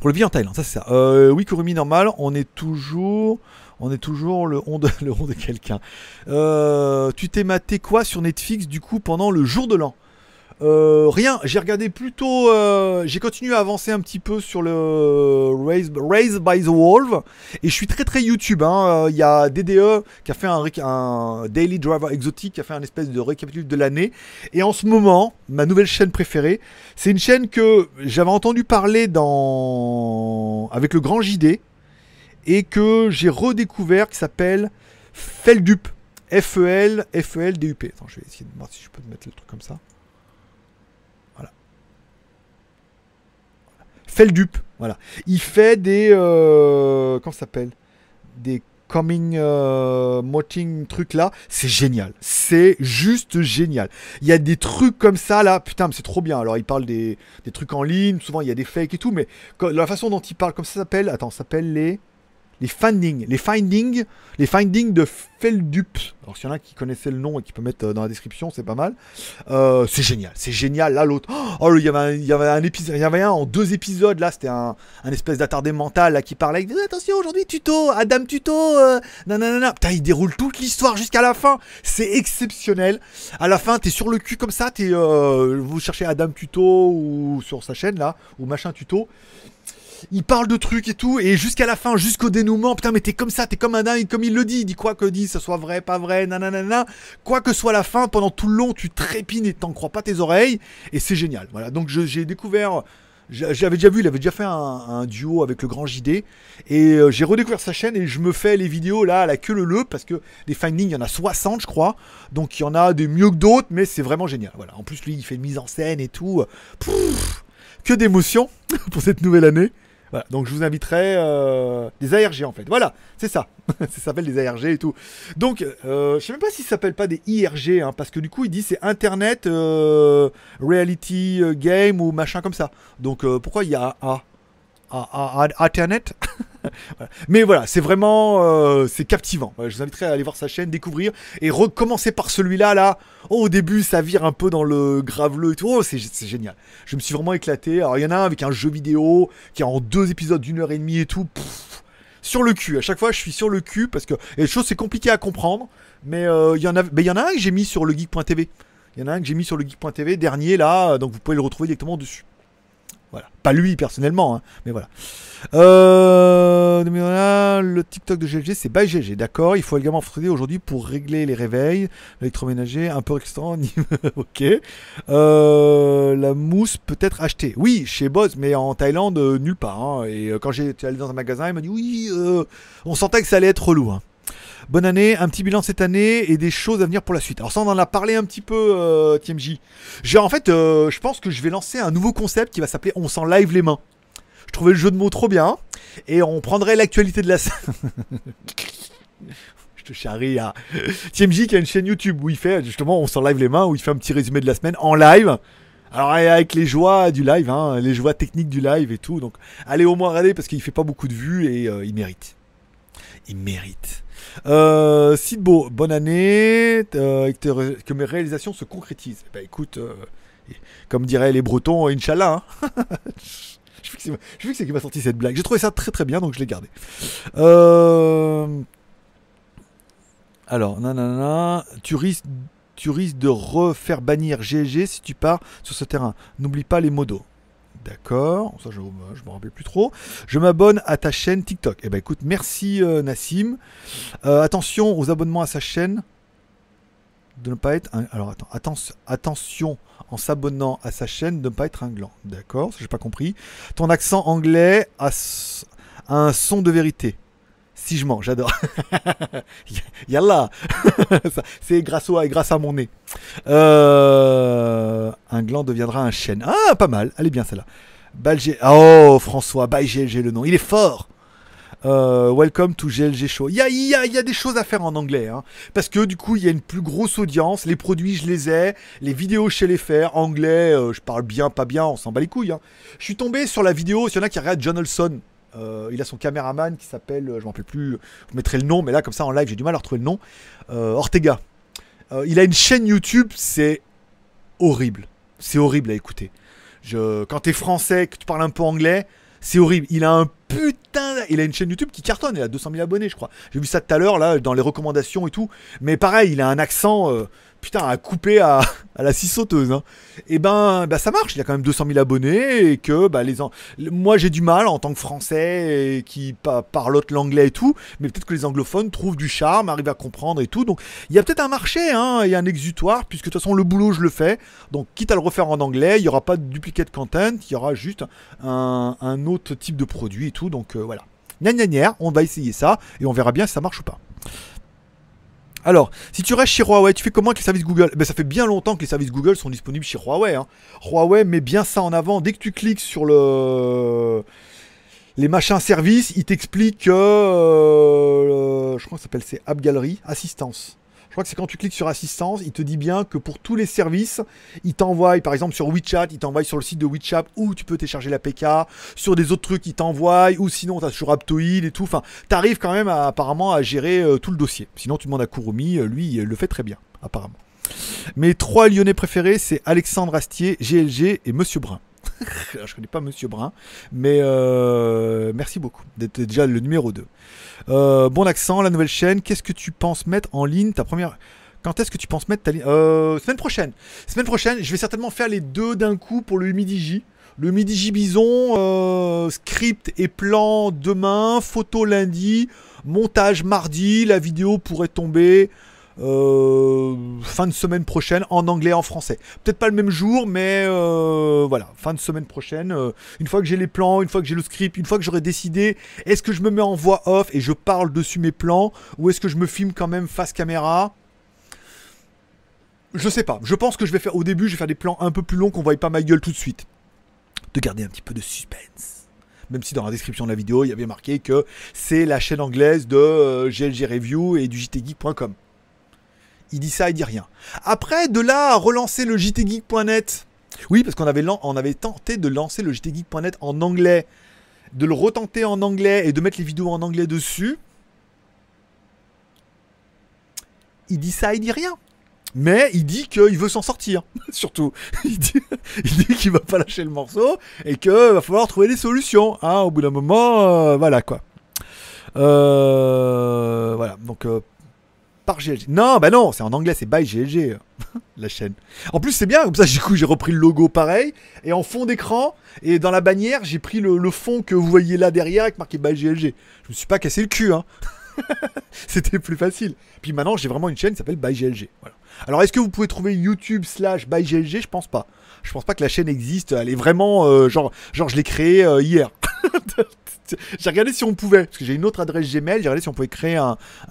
Pour le vivre en Thaïlande, ça c'est ça. Euh, oui, Kurumi normal, on est toujours on est toujours le on de, quelqu'un. Euh, tu t'es maté quoi sur Netflix du coup pendant le jour de l'an? Euh, rien, j'ai regardé plutôt. Euh, j'ai continué à avancer un petit peu sur le Raise, by the Wolf. Et je suis très très YouTube. Hein. Il y a DDE qui a fait un, Daily Driver Exotic, qui a fait un espèce de récapitulatif de l'année. Et en ce moment, ma nouvelle chaîne préférée, c'est une chaîne que j'avais entendu parler dans avec le grand JD et que j'ai redécouvert qui s'appelle Feldup. F-E-L, F-E-L-D-U-P. Attends, je vais essayer de voir si je peux mettre le truc comme ça. Voilà. Feldup, voilà. Il fait des. Euh, comment ça s'appelle? Des coming euh, moting trucs là. C'est génial. C'est juste génial. Il y a des trucs comme ça là. Putain, mais c'est trop bien. Alors, il parle des, des, trucs en ligne. Souvent, il y a des fakes et tout. Mais la façon dont il parle, comme ça s'appelle? Attends, ça s'appelle les les findings, les findings, les findings de Feldup. Alors s'il y en a qui connaissaient le nom et qui peut mettre euh, dans la description, c'est pas mal. Euh, c'est génial, c'est génial. Là l'autre, oh il un, il y avait un épisode, il y avait un en deux épisodes là, c'était un, espèce d'attardé mental qui parlait. attention aujourd'hui tuto, Adam tuto, euh, nanana. Putain, il déroule toute l'histoire jusqu'à la fin. C'est exceptionnel. À la fin, t'es sur le cul comme ça, t'es, euh, vous cherchez Adam tuto ou sur sa chaîne là ou machin tuto il parle de trucs et tout, et jusqu'à la fin, jusqu'au dénouement, putain, mais t'es comme ça, t'es comme un dingue, comme il le dit, il dit quoi que dit, ça soit vrai, pas vrai, nanana, quoi que soit la fin, pendant tout le long, tu trépines et t'en crois pas tes oreilles, et c'est génial. Voilà, donc j'ai découvert, j'avais déjà vu, il avait déjà fait un, duo avec le grand JD, et euh, j'ai redécouvert sa chaîne, et je me fais les vidéos là à la queue le le, parce que les findings, il y en a 60, je crois, donc il y en a des mieux que d'autres, mais c'est vraiment génial. Voilà, en plus, lui, il fait une mise en scène et tout. que d'émotions pour cette nouvelle année donc je vous inviterai euh, des ARG en fait. Voilà, c'est ça. ça s'appelle des ARG et tout. Donc euh, je sais même pas si ça s'appelle pas des IRG, hein, parce que du coup il dit c'est Internet euh, Reality Game ou machin comme ça. Donc pourquoi il y a A Internet? Mais voilà, c'est vraiment euh, c'est captivant. Je vous inviterai à aller voir sa chaîne, découvrir et recommencer par celui-là. Là, oh, au début, ça vire un peu dans le graveleux et tout. Oh, c'est génial. Je me suis vraiment éclaté. Alors, il y en a un avec un jeu vidéo qui est en deux épisodes d'une heure et demie et tout. sur le cul. À chaque fois, je suis sur le cul parce que les choses c'est compliqué à comprendre. Mais euh, il y en a, il y en a un que j'ai mis sur le geek.tv. Il y en a un que j'ai mis sur le geek.tv dernier là, donc vous pouvez le retrouver directement dessus. Voilà. Pas lui personnellement, hein, mais voilà. Euh, le TikTok de GLG, c'est by GG, d'accord. Il faut également frauder aujourd'hui pour régler les réveils, l'électroménager, un peu restaurant. ok. Euh, la mousse peut être achetée. Oui, chez Boss, mais en Thaïlande, euh, nulle part. Hein. Et quand j'étais allé dans un magasin, il m'a dit oui, on sentait que ça allait être relou. Hein. Bonne année, un petit bilan cette année et des choses à venir pour la suite. Alors ça on en a parlé un petit peu euh, TMJ. J'ai en fait euh, je pense que je vais lancer un nouveau concept qui va s'appeler On s'en live les mains. Je trouvais le jeu de mots trop bien et on prendrait l'actualité de la Je te charrie à TMJ qui a une chaîne YouTube où il fait justement On s'en live les mains où il fait un petit résumé de la semaine en live. Alors avec les joies du live, hein, les joies techniques du live et tout. Donc allez au moins regarder parce qu'il fait pas beaucoup de vues et euh, il mérite. Il mérite. Euh, Sidbo, bonne année, euh, que mes réalisations se concrétisent. Bah écoute, comme diraient les Bretons, Inch'Allah. Hein. je sais que c'est qui m'a sorti cette blague. J'ai trouvé ça très très bien, donc je l'ai gardé. Euh... Alors, nanana, tu risques, tu risques de refaire bannir GG si tu pars sur ce terrain. N'oublie pas les modos. D'accord, ça je ne me rappelle plus trop. Je m'abonne à ta chaîne TikTok. Eh ben écoute, merci euh, Nassim. Euh, attention aux abonnements à sa chaîne. De ne pas être un... Alors attends, attention en s'abonnant à sa chaîne de ne pas être un gland. D'accord, j'ai pas compris. Ton accent anglais a un son de vérité. Si je mens, j'adore. Yallah C'est grâce, au, grâce à mon nez. Euh, un gland deviendra un chêne. Ah, pas mal. Allez bien celle-là. Oh, François, by GLG le nom. Il est fort. Euh, welcome to GLG Show. Il y a, y, a, y a, des choses à faire en anglais. Hein, parce que du coup, il y a une plus grosse audience. Les produits, je les ai. Les vidéos, je sais les faire. Anglais, euh, je parle bien, pas bien. On s'en bat les couilles. Hein. Je suis tombé sur la vidéo. S'il y en a qui regardent John Olson. Euh, il a son caméraman qui s'appelle, je m'en rappelle plus, vous mettrez le nom, mais là comme ça en live j'ai du mal à retrouver le nom. Euh, Ortega. Euh, il a une chaîne YouTube, c'est horrible. C'est horrible à écouter. Je, quand t'es français, que tu parles un peu anglais, c'est horrible. Il a un putain. Il a une chaîne YouTube qui cartonne. Il a 200 000 abonnés, je crois. J'ai vu ça tout à l'heure, là, dans les recommandations et tout. Mais pareil, il a un accent putain, à couper à, la scie sauteuse. Hein. Et ben, bah, ça marche. Il a quand même 200 000 abonnés et que bah, les moi j'ai du mal en tant que Français et qui parlote l'anglais et tout, mais peut-être que les anglophones trouvent du charme, arrivent à comprendre et tout. Donc il y a peut-être un marché hein, et un exutoire puisque de toute façon le boulot je le fais. Donc quitte à le refaire en anglais, il n'y aura pas de duplicate content, il y aura juste un, autre type de produit et tout. Donc euh, voilà. Gna on va essayer ça et on verra bien si ça marche ou pas. Alors, si tu restes chez Huawei, tu fais comment avec les services Google? Ben, Ça fait bien longtemps que les services Google sont disponibles chez Huawei. Hein. Huawei met bien ça en avant. Dès que tu cliques sur le les machins services, il t'explique que euh, je crois que ça s'appelle c'est App Gallery, assistance. Je crois que c'est quand tu cliques sur assistance, il te dit bien que pour tous les services, il t'envoie, par exemple sur WeChat, il t'envoie sur le site de WeChat où tu peux télécharger l'APK, sur des autres trucs, il t'envoie, ou sinon tu as sur Aptoid et tout. Enfin, tu arrives quand même apparemment à gérer euh, tout le dossier. Sinon, tu demandes à Kurumi, euh, lui, il le fait très bien, apparemment. Mes trois lyonnais préférés, c'est Alexandre Astier, GLG et Monsieur Brun. je connais pas Monsieur Brun, mais euh, merci beaucoup d'être déjà le numéro 2. Euh, bon accent, la nouvelle chaîne. Qu'est-ce que tu penses mettre en ligne ta première quand est-ce que tu penses mettre ta ligne euh, Semaine prochaine. Semaine prochaine, je vais certainement faire les deux d'un coup pour le Midi Le Midi Bison, euh, script et plan demain, photo lundi, montage mardi. La vidéo pourrait tomber euh, fin de semaine prochaine en anglais en français. Peut-être pas le même jour, mais euh, voilà, fin de semaine prochaine. Euh, une fois que j'ai les plans, une fois que j'ai le script, une fois que j'aurai décidé, est-ce que je me mets en voix off et je parle dessus mes plans, ou est-ce que je me filme quand même face caméra? Je sais pas. Je pense que je vais faire au début, je vais faire des plans un peu plus longs qu'on voit pas ma gueule tout de suite. De garder un petit peu de suspense même si dans la description de la vidéo, il y avait marqué que c'est la chaîne anglaise de GLG Review et du jtgeek.com. Il dit ça, il dit rien. Après, de là relancer le jtgeek.net. Oui, parce qu'on avait, avait tenté de lancer le jtgeek.net en anglais. De le retenter en anglais et de mettre les vidéos en anglais dessus. Il dit ça, il dit rien. Mais il dit qu'il veut s'en sortir, surtout. Il dit, qu'il va pas lâcher le morceau et qu'il va falloir trouver des solutions. Hein, au bout d'un moment, euh, voilà quoi. Euh, voilà, donc euh, par GLG. Non, bah non, c'est en anglais, c'est by GLG, la chaîne. En plus, c'est bien, comme ça, du coup, j'ai repris le logo pareil, et en fond d'écran, et dans la bannière, j'ai pris le, fond que vous voyez là derrière avec marqué by GLG. Je me suis pas cassé le cul, hein. C'était plus facile. Puis maintenant, j'ai vraiment une chaîne qui s'appelle by GLG. Alors, est-ce que vous pouvez trouver YouTube slash by GLG Je pense pas. Je pense pas que la chaîne existe. Elle est vraiment, euh, genre, genre, je l'ai créée euh, hier. j'ai regardé si on pouvait, parce que j'ai une autre adresse Gmail, j'ai regardé si on pouvait créer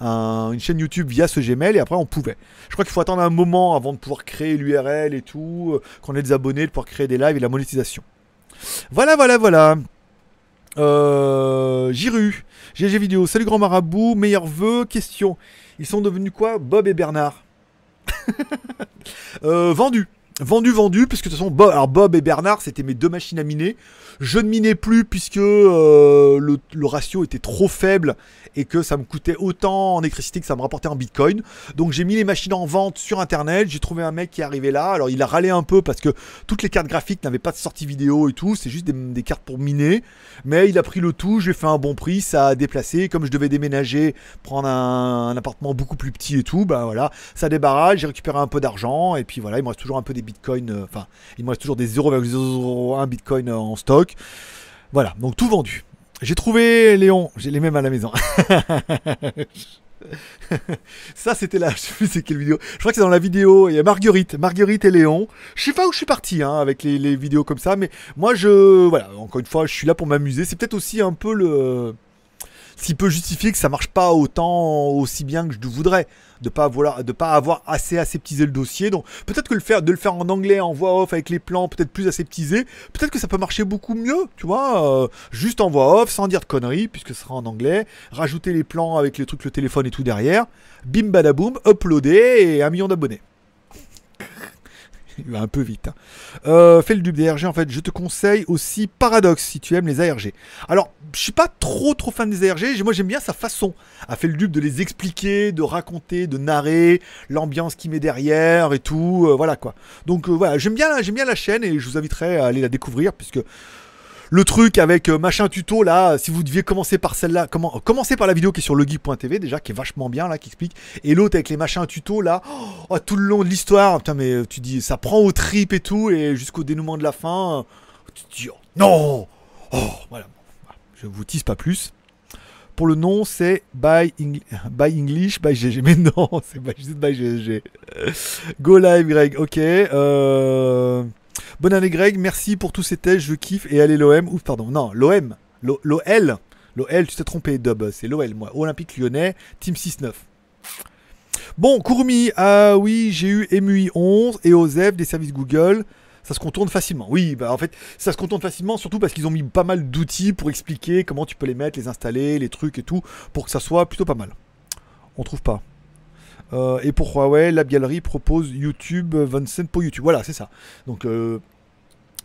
une chaîne YouTube via ce Gmail, et après on pouvait. Je crois qu'il faut attendre un moment avant de pouvoir créer l'URL et tout, euh, qu'on ait des abonnés, de pouvoir créer des lives et la monétisation. Voilà, voilà, voilà. Euh, Jiru, GG Vidéo, salut grand marabout, meilleurs vœux, question. Ils sont devenus quoi? Bob et Bernard euh, Vendu. Vendu, vendu, parce que de toute façon, Bob, alors Bob et Bernard, c'était mes deux machines à miner. Je ne minais plus puisque euh, le, ratio était trop faible et que ça me coûtait autant en électricité que ça me rapportait en bitcoin. Donc j'ai mis les machines en vente sur internet. J'ai trouvé un mec qui est arrivé là. Alors il a râlé un peu parce que toutes les cartes graphiques n'avaient pas de sortie vidéo et tout. C'est juste des, des cartes pour miner. Mais il a pris le tout. J'ai fait un bon prix. Ça a déplacé. Comme je devais déménager, prendre un, un appartement beaucoup plus petit et tout, bah voilà, ça débarrasse. J'ai récupéré un peu d'argent. Et puis voilà, il me reste toujours un peu des bitcoins. euh, Enfin, il me reste toujours des 0,001 bitcoin euh, en stock. Voilà, donc tout vendu. J'ai trouvé Léon, j'ai les mêmes à la maison. Ça, c'était là, je sais plus c'est quelle vidéo. Je crois que c'est dans la vidéo, il y a Marguerite, Marguerite et Léon. Je sais pas où je suis parti hein, avec les, les vidéos comme ça, mais moi, je. Voilà, encore une fois, je suis là pour m'amuser. C'est peut-être aussi un peu le. Qui peut justifier que ça marche pas autant, aussi bien que je voudrais. De pas de pas avoir assez aseptisé le dossier. Donc peut-être que de le faire en anglais, en voix off, avec les plans peut-être plus aseptisés, peut-être que ça peut marcher beaucoup mieux, tu vois. euh, juste en voix off, sans dire de conneries, puisque ce sera en anglais. Rajouter les plans avec les trucs, le téléphone et tout derrière. Bim badaboum, uploader et un million d'abonnés. Il va un peu vite. hein. Euh, fais le dub des ARG en fait. Je te conseille aussi Paradox si tu aimes les ARG. Alors, je suis pas trop trop fan des ARG. Moi, j'aime bien sa façon à faire le dub de les expliquer, de raconter, de narrer, l'ambiance qu'il met derrière et tout. euh, voilà quoi. Donc euh, voilà, j'aime bien, j'aime bien la chaîne et je vous inviterai à aller la découvrir puisque le truc avec euh, machin tuto là, si vous deviez commencer par celle-là, comment, commencer par la vidéo qui est sur legeek.tv déjà, qui est vachement bien là, qui explique, et l'autre avec les machins tuto là, oh, tout le long de l'histoire, putain mais euh, tu dis ça prend au trip et tout, et jusqu'au dénouement de la fin, euh, tu te dis oh, non, oh voilà, je vous tease pas plus. Pour le nom, c'est by, by English, by GG. Mais non, c'est by, by GG. Go live, Greg. Ok. Euh... Bonne année, Greg. Merci pour tous ces tests. Je kiffe. Et allez, l'OM. Ouf, pardon. Non, l'OM. L'OL. L'OL, tu t'es trompé, Dub. C'est l'OL, moi. Olympique lyonnais, Team 6-9. Bon, Kurumi. Ah oui, j'ai eu EMUI 11 et OZEF des services Google. Ça se contourne facilement. Oui, bah en fait, ça se contourne facilement, surtout parce qu'ils ont mis pas mal d'outils pour expliquer comment tu peux les mettre, les installer, les trucs et tout, pour que ça soit plutôt pas mal. On trouve pas. Euh, et pour Huawei, la galerie propose YouTube, euh, 25 pour YouTube. Voilà, c'est ça. Donc, euh,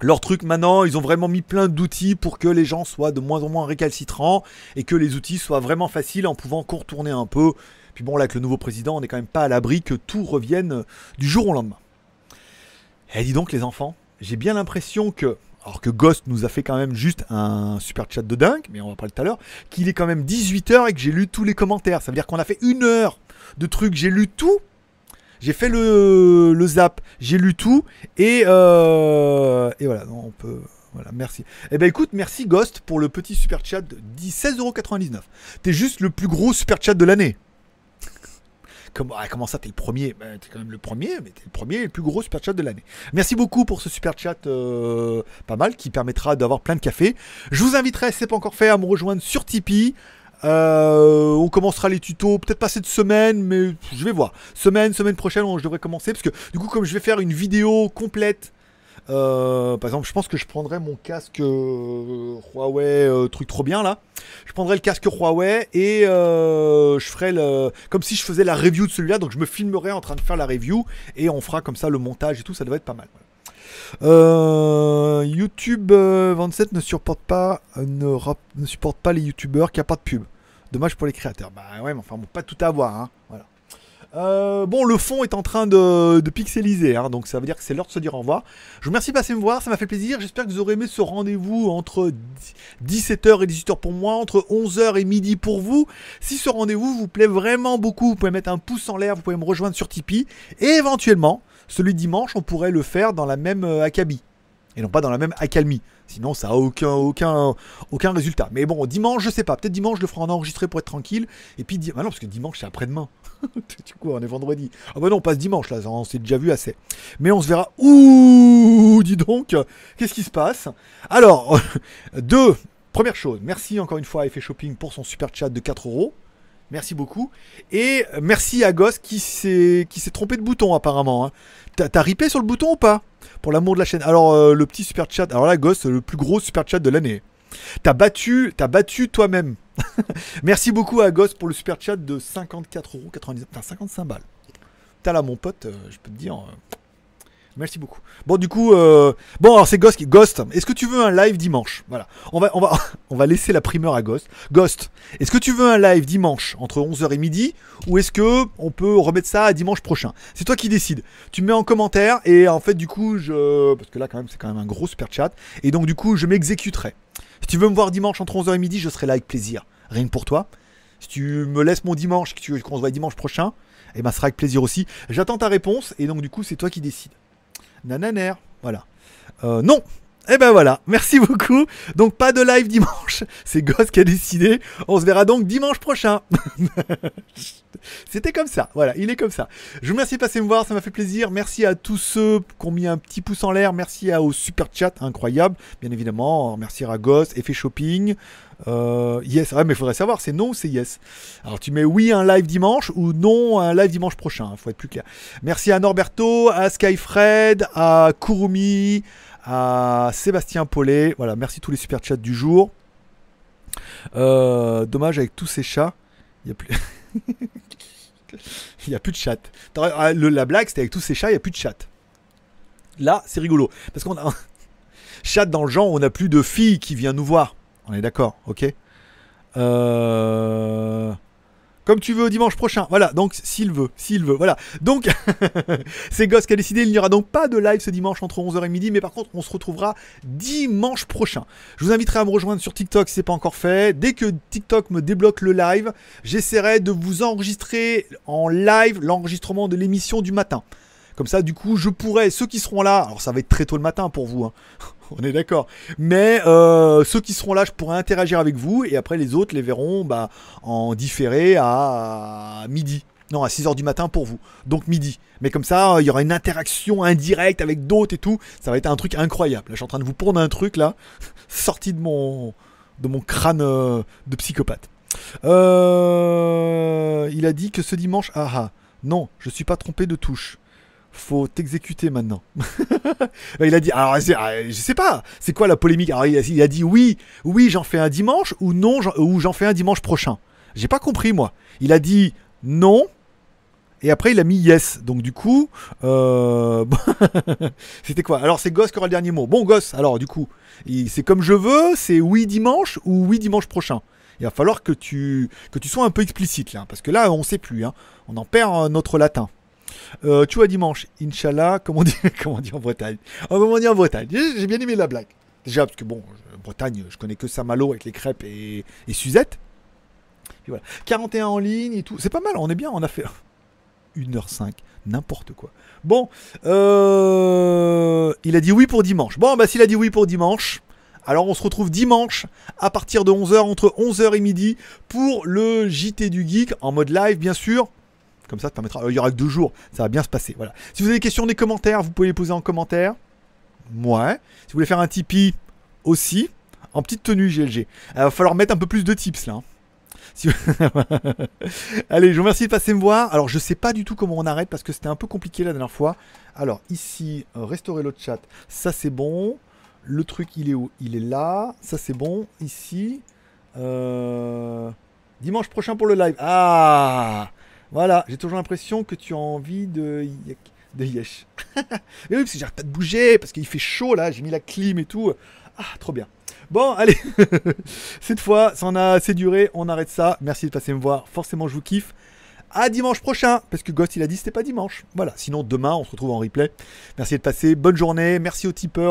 leur truc maintenant, ils ont vraiment mis plein d'outils pour que les gens soient de moins en moins récalcitrants et que les outils soient vraiment faciles en pouvant contourner un peu. Puis bon, là, avec le nouveau président, on n'est quand même pas à l'abri que tout revienne euh, du jour au lendemain. Eh, dis donc, les enfants, j'ai bien l'impression que. Alors que Ghost nous a fait quand même juste un super chat de dingue, mais on va parler tout à l'heure, qu'il est quand même 18h et que j'ai lu tous les commentaires. Ça veut dire qu'on a fait une heure de trucs, j'ai lu tout. J'ai fait le, le zap, j'ai lu tout, et, euh, et voilà, on peut. Voilà, merci. Eh ben écoute, merci Ghost pour le petit super chat de 16,99€. T'es juste le plus gros super chat de l'année. Comment, ah, comment ça, t'es le premier? Ben, T'es quand même le premier, mais t'es le premier et le plus gros super chat de l'année. Merci beaucoup pour ce super chat euh, pas mal qui permettra d'avoir plein de café. Je vous inviterai, si c'est pas encore fait, à me rejoindre sur Tipeee. Euh, on commencera les tutos, peut-être pas cette semaine, mais je vais voir. Semaine, semaine prochaine, je devrais commencer parce que du coup, comme je vais faire une vidéo complète, euh, par exemple, je pense que je prendrai mon casque euh, Huawei, euh, truc trop bien là. Je prendrai le casque Huawei et je ferai le, comme si je faisais la review de celui-là. Donc je me filmerai en train de faire la review et on fera comme ça le montage et tout. Ça devrait être pas mal. YouTube euh, 27 ne supporte pas, ne, supporte pas les youtubeurs qui a pas de pub. Dommage pour les créateurs. Bah ouais, mais enfin bon, pas tout à avoir. Hein. Voilà. Euh, bon, le fond est en train de, de pixeliser, hein, donc ça veut dire que c'est l'heure de se dire au revoir. Je vous remercie de passer me voir, ça m'a fait plaisir. J'espère que vous aurez aimé ce rendez-vous entre 17h et 18h pour moi, entre 11h et midi pour vous. Si ce rendez-vous vous plaît vraiment beaucoup, vous pouvez mettre un pouce en l'air, vous pouvez me rejoindre sur Tipeee. Et éventuellement, celui dimanche, on pourrait le faire dans la même euh, acabit. Et non pas dans la même accalmie. Sinon, ça a aucun, aucun, aucun résultat. Mais bon, dimanche, je sais pas. Peut-être dimanche, je le ferai en enregistré pour être tranquille. Et puis, di- ah non, parce que dimanche, c'est après-demain. du coup, on est vendredi. Ah bah non, on passe dimanche, là. On s'est déjà vu assez. Mais on se verra. Ouh, dis donc. Qu'est-ce qui se passe? Alors, deux. Première chose, merci encore une fois à Effet Shopping pour son super chat de 4 euros. Merci beaucoup. Et merci à Goss qui s'est trompé de bouton apparemment. hein. T'as ripé sur le bouton ou pas? Pour l'amour de la chaîne. Alors euh, le petit super chat. Alors là, Goss, le plus gros super chat de l'année. T'as battu, t'as battu toi-même. merci beaucoup à Goss pour le super chat de 54,99€. Enfin 55 balles. T'as là mon pote, euh, je peux te dire. euh, Merci beaucoup. Bon, du coup, euh, c'est Ghost qui. Ghost, est-ce que tu veux un live dimanche? Voilà. On va laisser la primeur à Ghost. Ghost, est-ce que tu veux un live dimanche entre 11h et midi? Ou est-ce que on peut remettre ça à dimanche prochain? C'est toi qui décides. Tu me mets en commentaire et en fait, du coup, je. Parce que là, quand même, c'est quand même un gros super chat. Et donc, du coup, je m'exécuterai. Si tu veux me voir dimanche entre 11h et midi, je serai là avec plaisir. Rien que pour toi. Si tu me laisses mon dimanche, que tu veux qu'on se voit dimanche prochain, et eh ben, ce sera avec plaisir aussi. J'attends ta réponse et donc, du coup, c'est toi qui décides. Nananer. Voilà. Euh, non et eh ben voilà, merci beaucoup. Donc pas de live dimanche, c'est Goss qui a décidé. On se verra donc dimanche prochain. C'était comme ça, voilà, il est comme ça. Je vous remercie de passer me voir, ça m'a fait plaisir. Merci à tous ceux qui ont mis un petit pouce en l'air. Merci à, au super chat, incroyable, bien évidemment. Merci à Goss, Effet Shopping. Euh, yes, ouais, mais il faudrait savoir, c'est non ou c'est yes? Alors tu mets oui un live dimanche ou non un live dimanche prochain, il faut être plus clair. Merci à Norberto, à Skyfred, à Kurumi, à Sébastien Paulet. Voilà, merci tous les super chats du jour. Euh, dommage avec tous ces chats, il n'y a plus. Il a plus de chat. Ah, la blague, c'était avec tous ces chats, il n'y a plus de chat. Là, c'est rigolo. Parce qu'on a. chat dans le genre, on n'a plus de filles qui viennent nous voir. On est d'accord, ok? Euh... Comme tu veux dimanche prochain. Voilà, donc s'il veut, s'il veut. Voilà. Donc, c'est Goss qui a décidé. Il n'y aura donc pas de live ce dimanche entre 11h et midi. Mais par contre, on se retrouvera dimanche prochain. Je vous inviterai à me rejoindre sur TikTok si ce n'est pas encore fait. Dès que TikTok me débloque le live, j'essaierai de vous enregistrer en live l'enregistrement de l'émission du matin. Comme ça, du coup, je pourrais, ceux qui seront là, alors ça va être très tôt le matin pour vous, hein. On est d'accord. Mais euh, ceux qui seront là, je pourrais interagir avec vous et après les autres les verront bah, en différé à midi. Non, à 6h du matin pour vous. Donc midi. Mais comme ça, il y aura une interaction indirecte avec d'autres et tout. Ça va être un truc incroyable. Là, je suis en train de vous prendre un truc là, sorti de mon, de mon crâne euh, de psychopathe. Euh, il a dit que ce dimanche, ah ah, non, je suis pas trompé de touche faut t'exécuter maintenant. il a dit, alors ah, je sais pas, c'est quoi la polémique? Alors il a, dit oui, oui j'en fais un dimanche ou non, ou j'en fais un dimanche prochain. J'ai pas compris moi. Il a dit non. Et après, il a mis yes. Donc, du coup, euh, c'était quoi? Alors, c'est Goss qui aura le dernier mot. Bon, Goss, alors, du coup, c'est comme je veux, c'est oui dimanche ou oui dimanche prochain. Il va falloir que tu, que tu sois un peu explicite là, parce que là, on sait plus. Hein. On en perd euh, notre latin. Euh, tu vois dimanche, Inch'Allah, comment on dit, en Bretagne oh, on dit en Bretagne J'ai bien aimé la blague. Déjà, parce que bon, Bretagne, je connais que Saint-Malo avec les crêpes et, Suzette. Puis voilà. 41 en ligne et tout. C'est pas mal, on est bien, on a fait 1h05, n'importe quoi. Bon, euh, il a dit oui pour dimanche. Bon, bah s'il a dit oui pour dimanche, alors on se retrouve dimanche à partir de 11h, entre 11h et midi, pour le JT du Geek, en mode live bien sûr. Comme ça, ça permettra. Euh, il y aura que deux jours, ça va bien se passer. Voilà. Si vous avez des questions, des commentaires, vous pouvez les poser en commentaire. Ouais. Si vous voulez faire un Tipeee aussi, en petite tenue GLG. Il va falloir mettre un peu plus de tips là. Hein. Allez, je vous remercie de passer me voir. Alors, je sais pas du tout comment on arrête parce que c'était un peu compliqué la dernière fois. Alors, ici, euh, restaurer le chat, ça c'est bon. Le truc, il est où? Il est là. Ça c'est bon. Ici. Euh, dimanche prochain pour le live. Ah voilà, j'ai toujours l'impression que tu as envie de, de yesh. Mais oui, parce que j'arrête pas de bouger, parce qu'il fait chaud là, j'ai mis la clim et tout. Ah, trop bien. Bon, allez, cette fois, ça en a assez duré, on arrête ça. Merci de passer me voir, forcément je vous kiffe. À dimanche prochain, parce que Ghost il a dit c'était pas dimanche. Voilà, sinon demain on se retrouve en replay. Merci de passer, bonne journée, merci aux tipeurs.